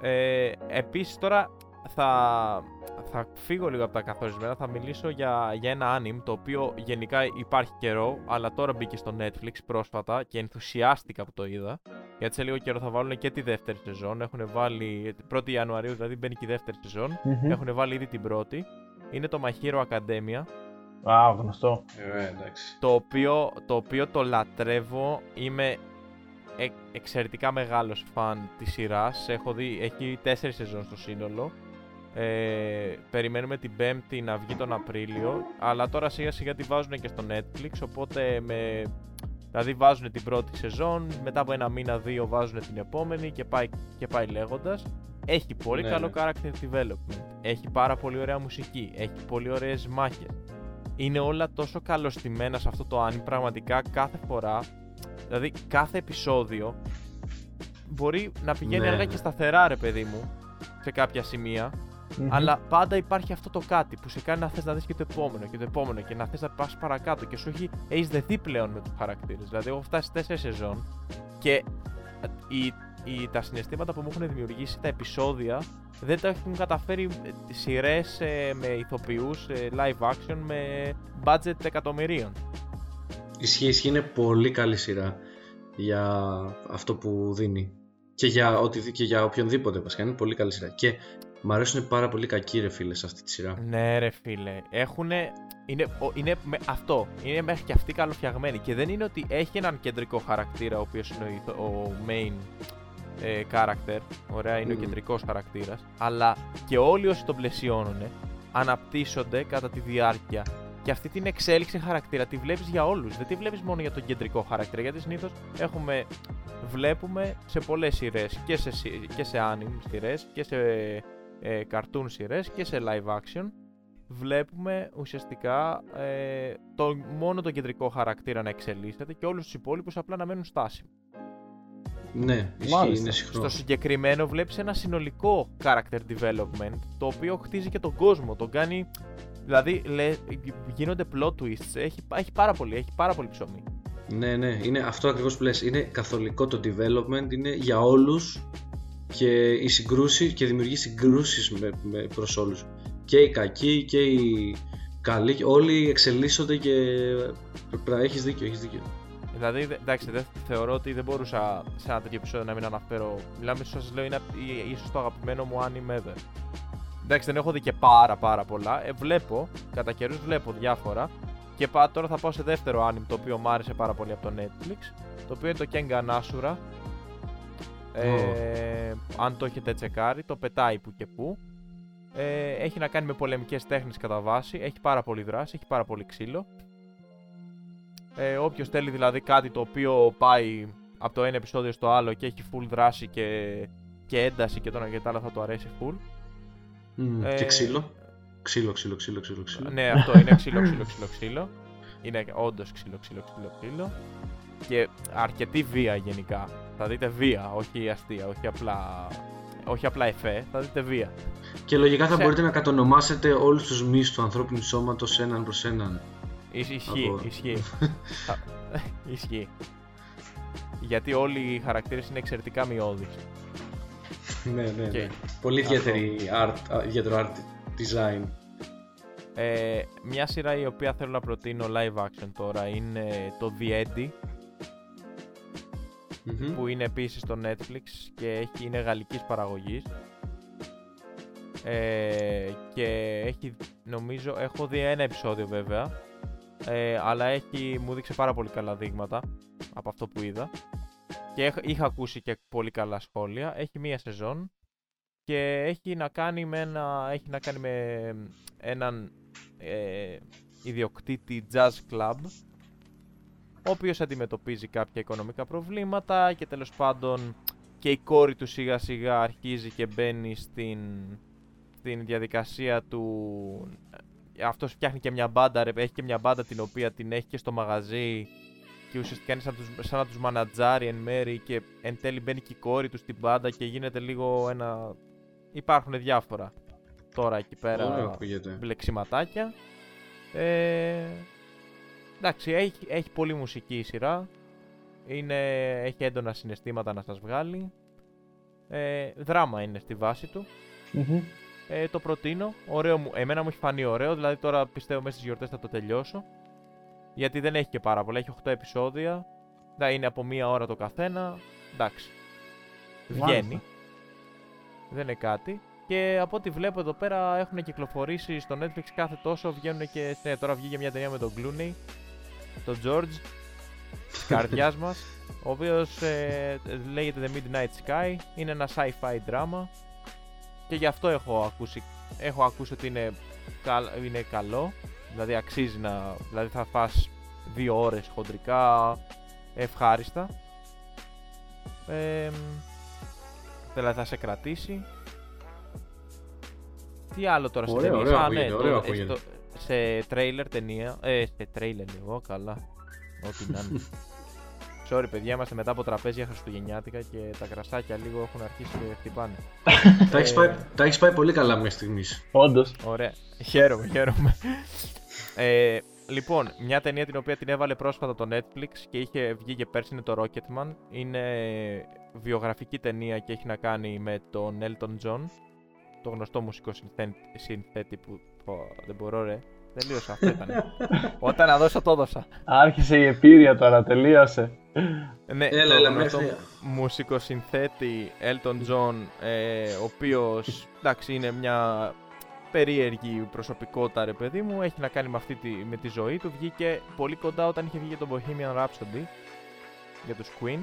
Speaker 2: Ε, Επίσης τώρα θα, θα φύγω λίγο από τα καθορισμένα, θα μιλήσω για, για ένα anime το οποίο γενικά υπάρχει καιρό, αλλά τώρα μπήκε στο Netflix πρόσφατα και ενθουσιάστηκα που το είδα. Γιατί σε λίγο καιρό θα βάλουν και τη δεύτερη σεζόν. Έχουν βάλει. 1η Ιανουαρίου δηλαδή μπαίνει και η δεύτερη σεζόν. Mm-hmm. Έχουν βάλει ήδη την πρώτη. Είναι το My Hero Academia.
Speaker 1: Α, wow, γνωστό.
Speaker 3: Ε, εντάξει.
Speaker 2: Το οποίο, το οποίο το λατρεύω. Είμαι ε, εξαιρετικά μεγάλος φαν της σειράς. Έχω δει, έχει τέσσερις σεζόν στο σύνολο. Ε, περιμένουμε την Πέμπτη να βγει τον Απρίλιο, αλλά τώρα σιγά σιγά τη βάζουν και στο Netflix, οπότε με... Δηλαδή βάζουν την πρώτη σεζόν, μετά από ένα μήνα δύο βάζουν την επόμενη και πάει, και πάει λέγοντας. Έχει πολύ ναι, καλό ναι. character development, έχει πάρα πολύ ωραία μουσική, έχει πολύ ωραίες μάχες. Είναι όλα τόσο καλωστημένα σε αυτό το anime, πραγματικά κάθε φορά, δηλαδή κάθε επεισόδιο μπορεί να πηγαίνει ναι. αργά και σταθερά ρε παιδί μου, σε κάποια σημεία Mm-hmm. Αλλά πάντα υπάρχει αυτό το κάτι που σε κάνει να θες να δεις και το επόμενο και το επόμενο και να θες να πας παρακάτω και σου έχει, έχει δεθεί πλέον με τους χαρακτήρες. Δηλαδή, έχω φτάσει 4 σεζόν και οι, οι, τα συναισθήματα που μου έχουν δημιουργήσει τα επεισόδια δεν τα έχουν καταφέρει ε, σειρές ε, με ηθοποιούς ε, live action με budget εκατομμυρίων.
Speaker 3: Ισχύει, ισχύει, είναι πολύ καλή σειρά για αυτό που δίνει. Και για, οτι, και για οποιονδήποτε βασικά. Είναι πολύ καλή σειρά. Και Μ' αρέσουν πάρα πολύ κακοί ρε φίλε σε αυτή τη σειρά.
Speaker 2: Ναι, ρε φίλε. Έχουν. Είναι, είναι με, αυτό. Είναι μέχρι και αυτοί καλοφτιαγμένοι. Και δεν είναι ότι έχει έναν κεντρικό χαρακτήρα, ο οποίος είναι ο, ο main ε, character. Ωραία, είναι mm. ο κεντρικός χαρακτήρας. Αλλά και όλοι όσοι τον πλαισιώνουν αναπτύσσονται κατά τη διάρκεια. Και αυτή την εξέλιξη χαρακτήρα τη βλέπεις για όλους. Δεν τη βλέπεις μόνο για τον κεντρικό χαρακτήρα. Γιατί συνήθως έχουμε. Βλέπουμε σε πολλές σειρές και σε, και σε anime σειρές και σε ε, cartoon σειρές και σε live action βλέπουμε ουσιαστικά ε, το, μόνο τον κεντρικό χαρακτήρα να εξελίσσεται και όλους τους υπόλοιπους απλά να μένουν στάσιμοι.
Speaker 3: Ναι, ισχύει, είναι
Speaker 2: Στο συγκεκριμένο βλέπεις ένα συνολικό character development το οποίο χτίζει και τον κόσμο, τον κάνει... Δηλαδή λέ, γίνονται plot twists, έχει, έχει, πάρα πολύ, έχει πάρα πολύ ψωμί.
Speaker 3: Ναι, ναι, είναι αυτό ακριβώς που λες, είναι καθολικό το development, είναι για όλους και οι συγκρούσει και δημιουργεί συγκρούσεις με, με, προς όλους και οι κακοί και οι καλοί όλοι εξελίσσονται και έχεις δίκιο, έχεις δίκιο
Speaker 2: Δηλαδή, εντάξει, δεν θεωρώ ότι δεν μπορούσα σε ένα τέτοιο επεισόδιο να μην αναφέρω. Μιλάμε, ίσως σας λέω, είναι ίσως το αγαπημένο μου anime ever. Εντάξει, δεν έχω δει και πάρα πάρα πολλά. Ε, βλέπω, κατά καιρούς βλέπω διάφορα. Και πά, τώρα θα πάω σε δεύτερο anime το οποίο μου άρεσε πάρα πολύ από το Netflix. Το οποίο είναι το Kengan Asura. Ε, αν το έχετε τσεκάρει, το πετάει που και που. Ε, έχει να κάνει με πολεμικές τέχνες κατά βάση, έχει πάρα πολύ δράση, έχει πάρα πολύ ξύλο. Ε, όποιος θέλει δηλαδή κάτι το οποίο πάει από το ένα επεισόδιο στο άλλο και έχει full δράση και, και ένταση και το ένα και το άλλο θα του αρέσει full.
Speaker 3: Mm, και ξύλο. Ξύλο, ξύλο, ξύλο, ξύλο, ξύλο.
Speaker 2: Ναι, αυτό είναι ξύλο, ξύλο, ξύλο, ξύλο. Είναι όντως ξύλο, ξύλο, ξύλο, ξύλο. Και αρκετή βία γενικά. Θα δείτε βία, όχι αστεία, όχι απλά, όχι απλά εφέ, θα δείτε βία.
Speaker 3: Και λογικά θα μπορείτε να κατονομάσετε όλους τους μυς του ανθρώπινου σώματος έναν προς έναν.
Speaker 2: Ισχύει, ισχύει. ισχύει. Γιατί όλοι οι χαρακτήρες είναι εξαιρετικά μειώδεις.
Speaker 3: ναι, ναι, ναι. Πολύ ιδιαίτερη art, ιδιαίτερο art design.
Speaker 2: Ε, μια σειρά η οποία θέλω να προτείνω live action τώρα είναι το The Eddy που είναι επίσης στο Netflix και έχει, είναι γαλλικής παραγωγής. Ε, και έχει νομίζω έχω δει ένα επεισόδιο βέβαια ε, αλλά έχει, μου δείξε πάρα πολύ καλά δείγματα από αυτό που είδα. Και έχ- είχα ακούσει και πολύ καλά σχόλια. Έχει μία σεζόν και έχει να κάνει με, ένα, έχει να κάνει με έναν ε, ιδιοκτήτη jazz club ο οποίος αντιμετωπίζει κάποια οικονομικά προβλήματα και τέλος πάντων και η κόρη του σιγά σιγά αρχίζει και μπαίνει στην, στην διαδικασία του... Αυτός φτιάχνει και μια μπάντα, ρε, έχει και μια μπάντα την οποία την έχει και στο μαγαζί και ουσιαστικά είναι σαν, τους, σαν να τους μανατζάρει εν μέρη και εν τέλει μπαίνει και η κόρη του στην μπάντα και γίνεται λίγο ένα... Υπάρχουν διάφορα τώρα εκεί πέρα
Speaker 3: Ωραίο ακούγεται.
Speaker 2: μπλεξιματάκια. Ε, εντάξει, έχει, έχει πολύ μουσική η σειρά. Είναι, έχει έντονα συναισθήματα να σας βγάλει. Ε, δράμα είναι στη βάση του.
Speaker 1: Μμμ.
Speaker 2: Ε, το προτείνω. Ωραίο μου, εμένα μου έχει φανεί ωραίο, δηλαδή τώρα πιστεύω μέσα στις γιορτές θα το τελειώσω. Γιατί δεν έχει και πάρα πολλά, έχει 8 επεισόδια. Να είναι από μία ώρα το καθένα. Εντάξει. Βγαίνει.
Speaker 1: Μάλιστα.
Speaker 2: Δεν είναι κάτι. Και από ό,τι βλέπω εδώ πέρα έχουν κυκλοφορήσει στο Netflix κάθε τόσο βγαίνουν και. Ναι, τώρα βγήκε μια ταινία με τον Clooney, τον George, της καρδιάς μας, ο οποίος λέγεται The Midnight Sky. Είναι ένα sci-fi drama και γι' αυτό έχω ακούσει, έχω ακούσει ότι είναι, καλ- είναι καλό. Δηλαδή αξίζει να. Δηλαδή θα φας δύο ώρες χοντρικά ευχάριστα. Ε, δηλαδή θα σε κρατήσει. Τι άλλο τώρα σε
Speaker 3: Ωραίο,
Speaker 2: ταινίες.
Speaker 3: ωραίο
Speaker 2: Α,
Speaker 3: ακούγεται,
Speaker 2: ναι,
Speaker 3: ωραίο
Speaker 2: το-
Speaker 3: ακούγεται.
Speaker 2: στο- σε τρέιλερ ταινία. Ε, σε τρέιλερ εγώ, καλά. Ό,τι να είναι. Sorry, παιδιά, είμαστε μετά από τραπέζια Χριστουγεννιάτικα και τα κρασάκια λίγο έχουν αρχίσει και χτυπάνε.
Speaker 3: Τα έχεις
Speaker 2: Ε,
Speaker 3: πάει, τα έχεις πάει πολύ καλά μέχρι στιγμής.
Speaker 1: Όντως.
Speaker 2: Ωραία. Χαίρομαι, χαίρομαι. Ε, λοιπόν, μια ταινία την οποία την έβαλε πρόσφατα το Netflix και είχε βγει και πέρσι είναι το Rocketman. Είναι βιογραφική ταινία και έχει να κάνει με τον Elton John, το γνωστό μουσικό συνθέ- συνθέτη που... πω, δεν μπορώ ρε. Τελείωσα, αυτό ήταν. Όταν να δώσω, το έδωσα.
Speaker 1: Άρχισε η επίρρεια τώρα, τελείωσε.
Speaker 2: Ναι,
Speaker 3: Έλα,
Speaker 2: το
Speaker 3: έλα,
Speaker 2: γνωστό
Speaker 3: μέχρι-
Speaker 2: μουσικοσυνθέτη Elton John, ε, ο οποίος, εντάξει, είναι μια περίεργη προσωπικότητα, ρε παιδί μου, έχει να κάνει με, αυτή τη, με τη ζωή του, βγήκε πολύ κοντά όταν είχε βγει για τον Bohemian Rhapsody, για τους Queen.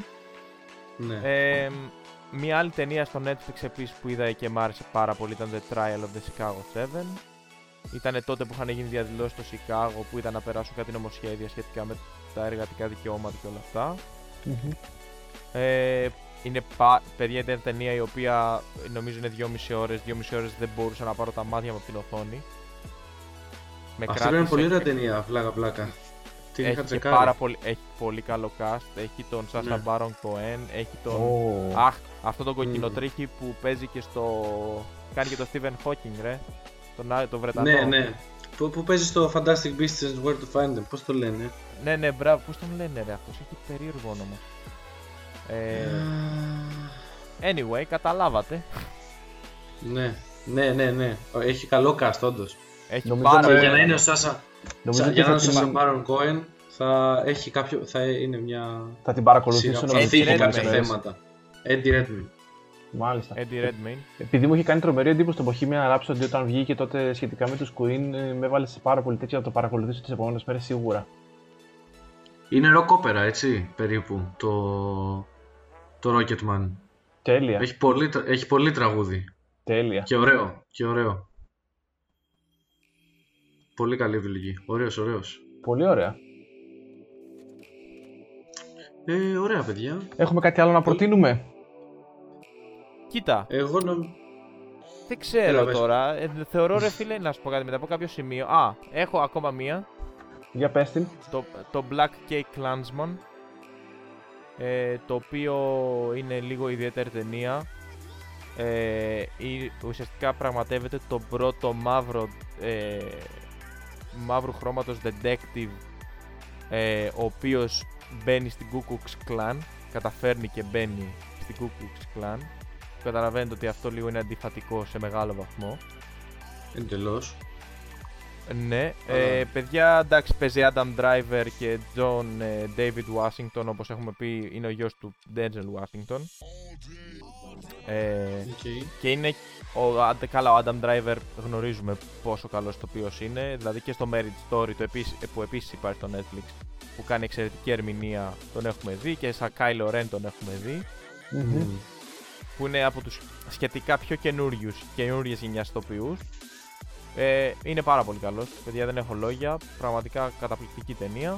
Speaker 3: Ναι.
Speaker 2: Ε, μια άλλη ταινία στο Netflix επίσης που είδα και μ' άρεσε πάρα πολύ ήταν The Trial of the Chicago 7. Ήταν τότε που είχαν γίνει διαδηλώσεις στο Σικάγο που ήταν να περάσουν κάτι νομοσχέδια σχετικά με τα εργατικά δικαιώματα και όλα αυτά.
Speaker 1: Μμμ.
Speaker 2: Ε, είναι πα... παιδιά ήταν ταινία η οποία νομίζω είναι 2,5 ώρες, 2,5 ώρες δεν μπορούσα να πάρω τα μάτια μου από την οθόνη. Με
Speaker 3: Αυτή είναι
Speaker 2: κράτησε-
Speaker 3: πολύ ωραία ταινία, πλάκα πλάκα. Την είχα
Speaker 2: έχει, και
Speaker 3: τσεκάρει.
Speaker 2: πάρα πολύ, έχει πολύ καλό cast, έχει τον Σάσα
Speaker 3: Ναι.
Speaker 2: Μπάρον Κοέν, έχει τον...
Speaker 1: Ω.
Speaker 2: Αχ, αυτό το κοκκινοτρίχι που παίζει και στο... κάνει και το Stephen Hawking, ρε. Τον, Ά- τον Βρετανό.
Speaker 3: Ναι, ναι. Που, που παίζει στο Fantastic Beasts and Where to Find Them, πώς το λένε;
Speaker 2: Ναι, ναι, μπράβο. Πώς τον λένε, ρε, αυτός έχει περίεργο όνομα. Ε, anyway, καταλάβατε.
Speaker 3: Ναι, ναι, ναι, ναι. Έχει καλό cast, όντως.
Speaker 2: Έχει
Speaker 1: Νομίζω
Speaker 2: πάρα
Speaker 1: με-
Speaker 3: Και
Speaker 2: πολύ
Speaker 3: για να είναι
Speaker 2: καλό.
Speaker 3: ο Σάσα,
Speaker 1: Νομίζω
Speaker 3: Σα-
Speaker 1: ότι
Speaker 3: για να
Speaker 1: θα
Speaker 3: είναι ο Σάσα
Speaker 1: την,
Speaker 3: Μπάρον Κόεν θα έχει κάποιο, θα είναι μια
Speaker 1: θα την παρακολουθήσω
Speaker 3: σειρά που
Speaker 1: να
Speaker 3: θα
Speaker 2: Eddie
Speaker 3: θίγει
Speaker 1: δω
Speaker 2: Redmayne.
Speaker 3: κάποια
Speaker 1: μέρες.
Speaker 3: θέματα. Eddie Redmayne.
Speaker 1: Μάλιστα.
Speaker 2: Eddie Redmayne.
Speaker 1: Επειδή μου είχε κάνει τρομερή εντύπωση το Bohemian Rhapsody όταν βγήκε τότε σχετικά με τους Queen, ε, με έβαλε σε πάρα πολύ τέτοια να το παρακολουθήσω τις επόμενες μέρες σίγουρα.
Speaker 3: Είναι ροκόπερα, έτσι, περίπου, το, το Rocketman.
Speaker 1: Τέλεια,
Speaker 3: Έχει πολύ, τρα- έχει πολύ τραγούδι.
Speaker 1: τέλεια.
Speaker 3: Και ωραίο, και ωραίο. Πολύ καλή επιλογή. Ωραίος, ωραίος.
Speaker 1: Πολύ ωραία.
Speaker 3: Ε, ωραία, παιδιά.
Speaker 1: Έχουμε κάτι άλλο να προτείνουμε;
Speaker 2: Κοίτα,
Speaker 3: Εγώ νομ...
Speaker 2: δεν ξέρω
Speaker 3: Έλα, πες.
Speaker 2: τώρα. Ε, θεωρώ, ρε φίλε, να σου πω κάτι μετά από κάποιο σημείο. Α, έχω ακόμα μία.
Speaker 1: Για πες την.
Speaker 2: Το, το Black Cake Clansman. Ε, το οποίο είναι λίγο ιδιαίτερη ταινία. Ε, η- ουσιαστικά πραγματεύεται τον πρώτο μαύρο ε, μαύρου χρώματος detective ε, ο οποίος μπαίνει στην Ku Klux Klan καταφέρνει και μπαίνει στην Ku Klux Klan καταλαβαίνετε ότι αυτό λίγο είναι αντιφατικό σε μεγάλο βαθμό
Speaker 3: Εντελώς.
Speaker 2: ναι,
Speaker 3: Αλλά-
Speaker 2: ε, παιδιά, εντάξει, παίζει Adam Driver και John ε, David Washington, όπως έχουμε πει, είναι ο γιος του Denzel Washington. Ε,
Speaker 3: Οκ.
Speaker 2: και είναι, ο, άντε, καλά, ο Adam Driver γνωρίζουμε πόσο καλός το είναι, δηλαδή και στο Marriage Story το επίσης, που επίσης υπάρχει στο Netflix, που κάνει εξαιρετική ερμηνεία τον έχουμε δει και σαν Kylo Ren τον έχουμε δει. Που είναι από τους σχετικά πιο καινούριους, καινούριες γενιάς ηθοποιούς. Ε, είναι πάρα πολύ καλός, παιδιά δεν έχω λόγια, πραγματικά καταπληκτική ταινία.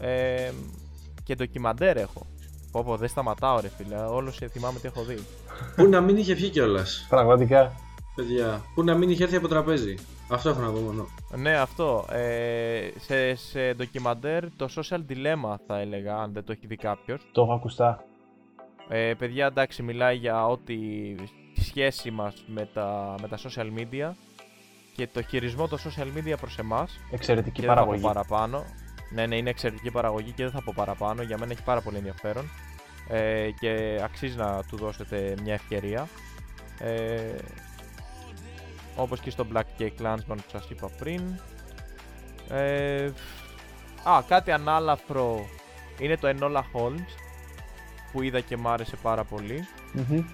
Speaker 2: Ε, και ντοκιμαντέρ έχω. Πω πω, δεν σταματάω ρε φίλε, όλος θυμάμαι τι έχω δει.
Speaker 3: Πού να μην είχε βγει κιόλας.
Speaker 1: Πραγματικά.
Speaker 3: Παιδιά, πού να μην είχε έρθει από τραπέζι. Αυτό έχω να πω μόνο.
Speaker 2: Ναι, αυτό. Ε, σε, σε ντοκιμαντέρ το social dilemma θα έλεγα, αν δεν το έχει δει κάποιος.
Speaker 1: Το έχω ακουστά.
Speaker 2: Ε, παιδιά, εντάξει, μιλάει για ότι τη σχέση μας με τα, με τα social media και το χειρισμό των social media προς εμάς.
Speaker 1: Εξαιρετική
Speaker 2: και
Speaker 1: παραγωγή.
Speaker 2: Δεν θα πω παραπάνω. Ναι, ναι, είναι εξαιρετική παραγωγή και δεν θα πω παραπάνω. Για μένα έχει πάρα πολύ ενδιαφέρον ε, και αξίζει να του δώσετε μια ευκαιρία. Ε, όπως και στο Black Cake Clansman που σας είπα πριν. Ε, α, κάτι ανάλαφρο είναι το Enola Holmes που είδα και μ' άρεσε πάρα πολύ.
Speaker 1: Μμμ.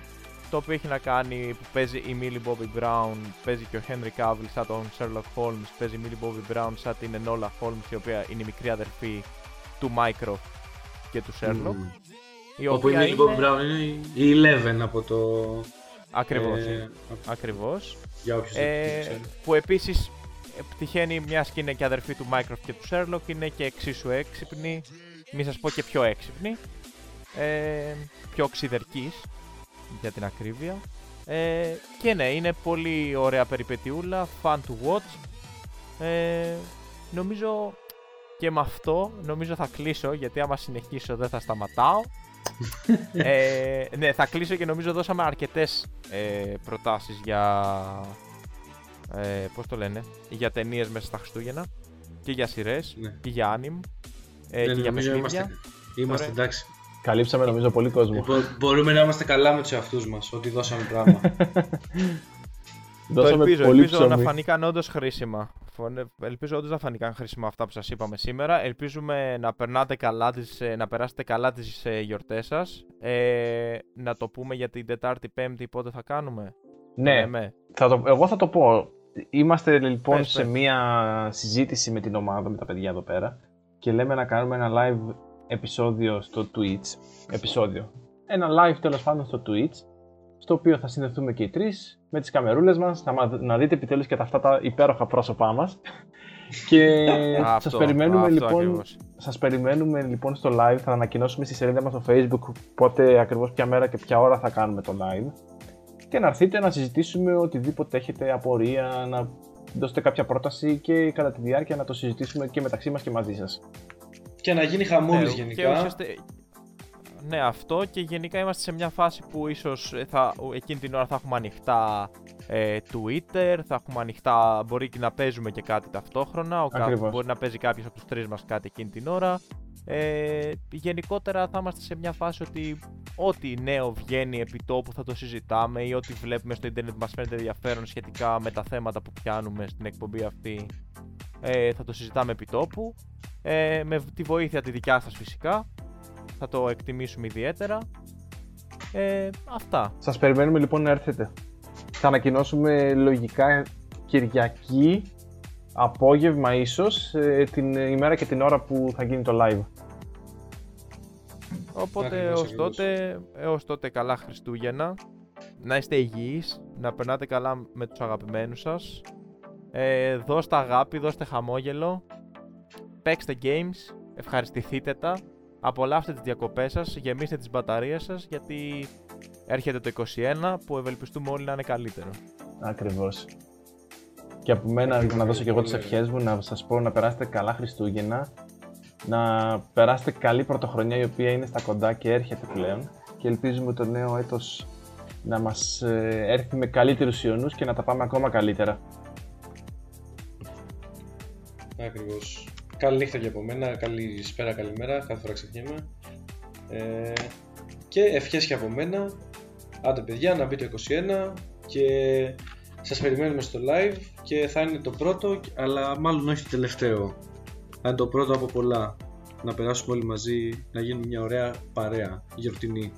Speaker 2: Το οποίο έχει να κάνει που παίζει η Millie Bobby Brown, παίζει και ο Henry Cavill σαν τον Sherlock Holmes, παίζει η Millie Bobby Brown σαν την Enola Holmes η οποία είναι η μικρή αδερφή του Mycroft και του Sherlock.
Speaker 3: Μμμ.
Speaker 2: Η
Speaker 3: Όπου η
Speaker 2: οποία
Speaker 3: Millie
Speaker 2: είναι...
Speaker 3: Bobby Brown είναι η Eleven από το.
Speaker 2: Ακριβώς,
Speaker 3: ε,
Speaker 2: ακριβώς.
Speaker 3: για όποιους δεν το
Speaker 2: Ε,
Speaker 3: ξέρει.
Speaker 2: που επίσης ε, τυχαίνει μιας και είναι και αδερφή του Mycroft και του Sherlock, είναι και εξίσου έξυπνη, μη σας πω και πιο έξυπνη, ε, πιο οξυδερκής για την ακρίβεια. Ε, και ναι, είναι πολύ ωραία περιπετιούλα, fun to watch. Ε, νομίζω και με αυτό νομίζω θα κλείσω γιατί άμα συνεχίσω δεν θα σταματάω. ε, ναι, θα κλείσω και νομίζω δώσαμε αρκετές ε, προτάσεις για ε, πώς το λένε, για ταινίες μέσα στα Χριστούγεννα και για σειρές
Speaker 3: Ναι.
Speaker 2: και για anime ε,
Speaker 3: Ναι,
Speaker 2: και για
Speaker 3: νομίζω
Speaker 2: παιχνίδια.
Speaker 3: είμαστε, είμαστε
Speaker 2: Ωραία.
Speaker 3: εντάξει.
Speaker 1: Καλύψαμε νομίζω πολύ κόσμο.
Speaker 3: Μπο- μπορούμε να είμαστε καλά με τους εαυτούς μας, ότι δώσαμε πράγμα.
Speaker 2: Το
Speaker 1: Δώσαμε
Speaker 2: ελπίζω,
Speaker 1: πολύ
Speaker 2: ελπίζω να
Speaker 1: ψωμί.
Speaker 2: φανήκαν όντως χρήσιμα. Φωνε- Ελπίζω όντως να φανήκαν χρήσιμα αυτά που σας είπαμε σήμερα. Ελπίζουμε να, περνάτε καλά τις, ε, να περάσετε καλά τις γιορτές σας. Ε, να το πούμε για την Τετάρτη Πέμπτη πότε θα κάνουμε;
Speaker 1: Ναι,
Speaker 2: με.
Speaker 1: θα το, εγώ θα το πω. Είμαστε λοιπόν
Speaker 2: Πες,
Speaker 1: σε
Speaker 2: πες.
Speaker 1: μία συζήτηση με την ομάδα, με τα παιδιά εδώ πέρα και λέμε να κάνουμε ένα live επεισόδιο στο Twitch. Επεισόδιο. Ένα live τέλος πάντων στο Twitch, στο οποίο θα συνδεθούμε και οι τρεις με τις καμερούλες μας, να, μα- να δείτε επιτέλους και τα αυτά τα υπέροχα πρόσωπά μας. και σας
Speaker 2: Αυτό,
Speaker 1: περιμένουμε
Speaker 2: αυτό
Speaker 1: λοιπόν
Speaker 2: ακριβώς.
Speaker 1: σας περιμένουμε λοιπόν στο live, θα ανακοινώσουμε στη σελίδα μας στο facebook πότε ακριβώς ποια μέρα και ποια ώρα θα κάνουμε το live και να έρθετε να συζητήσουμε οτιδήποτε έχετε απορία, να δώσετε κάποια πρόταση και κατά τη διάρκεια να το συζητήσουμε και μεταξύ μας και μαζί σας.
Speaker 3: Και να γίνει χαμούλης
Speaker 2: Ναι,
Speaker 3: γενικά.
Speaker 2: Και ουσιαστε- Ναι, αυτό και γενικά είμαστε σε μια φάση που ίσως ε, θα, εκείνη την ώρα θα έχουμε ανοιχτά ε, Twitter, θα έχουμε ανοιχτά, μπορεί και να παίζουμε και κάτι ταυτόχρονα, ο κα-
Speaker 1: Ακριβώς.
Speaker 2: μπορεί να παίζει κάποιος από τους τρεις μας κάτι εκείνη την ώρα. Ε, γενικότερα θα είμαστε σε μια φάση ότι ό,τι νέο βγαίνει επί τόπου θα το συζητάμε ή ό,τι βλέπουμε στο ίντερνετ μας φαίνεται ενδιαφέρον σχετικά με τα θέματα που πιάνουμε στην εκπομπή αυτή ε, θα το συζητάμε επί τόπου ε, με τη βοήθεια τη δικιά σας φυσικά θα το εκτιμήσουμε ιδιαίτερα ε, αυτά
Speaker 1: Σας περιμένουμε λοιπόν να έρθετε. Θα ανακοινώσουμε λογικά Κυριακή, απόγευμα ίσως, ε, την ημέρα και την ώρα που θα γίνει το live.
Speaker 2: Οπότε
Speaker 3: Ακριβώς,
Speaker 2: έως
Speaker 3: ακριβώς.
Speaker 2: τότε, έως τότε καλά Χριστούγεννα. Να είστε υγιείς, να περνάτε καλά με τους αγαπημένους σας. Ε, δώστε αγάπη, δώστε χαμόγελο. Παίξτε games, ευχαριστηθείτε τα. Απολαύστε τις διακοπές σας, γεμίστε τις μπαταρίες σας γιατί έρχεται το 21 που ευελπιστούμε όλοι να είναι καλύτερο.
Speaker 1: Ακριβώς. Και από μένα να δώσω και εγώ τις ευχές μου, να σας πω να περάσετε καλά Χριστούγεννα, να περάσετε καλή πρωτοχρονιά η οποία είναι στα κοντά και έρχεται πλέον και ελπίζουμε το νέο έτος να μας ε, έρθει με καλύτερους ιονούς και να τα πάμε ακόμα καλύτερα.
Speaker 3: Ακριβώς. Καλή νύχτα και από μένα, καλησπέρα, καλημέρα, κάθε φορά ξεχνιέμαι. Ε, και ευχές και από μένα. Άντε παιδιά, να μπει το 21 και σας περιμένουμε στο live και θα είναι το πρώτο, αλλά μάλλον όχι το τελευταίο. Θα είναι το πρώτο από πολλά. Να περάσουμε όλοι μαζί, να γίνουμε μια ωραία παρέα, γιορτινή.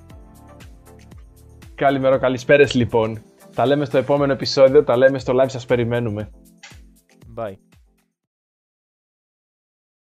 Speaker 1: Καλημέρα, καλησπέρες λοιπόν. Τα λέμε στο επόμενο επεισόδιο, τα λέμε στο live, σας περιμένουμε.
Speaker 2: Bye.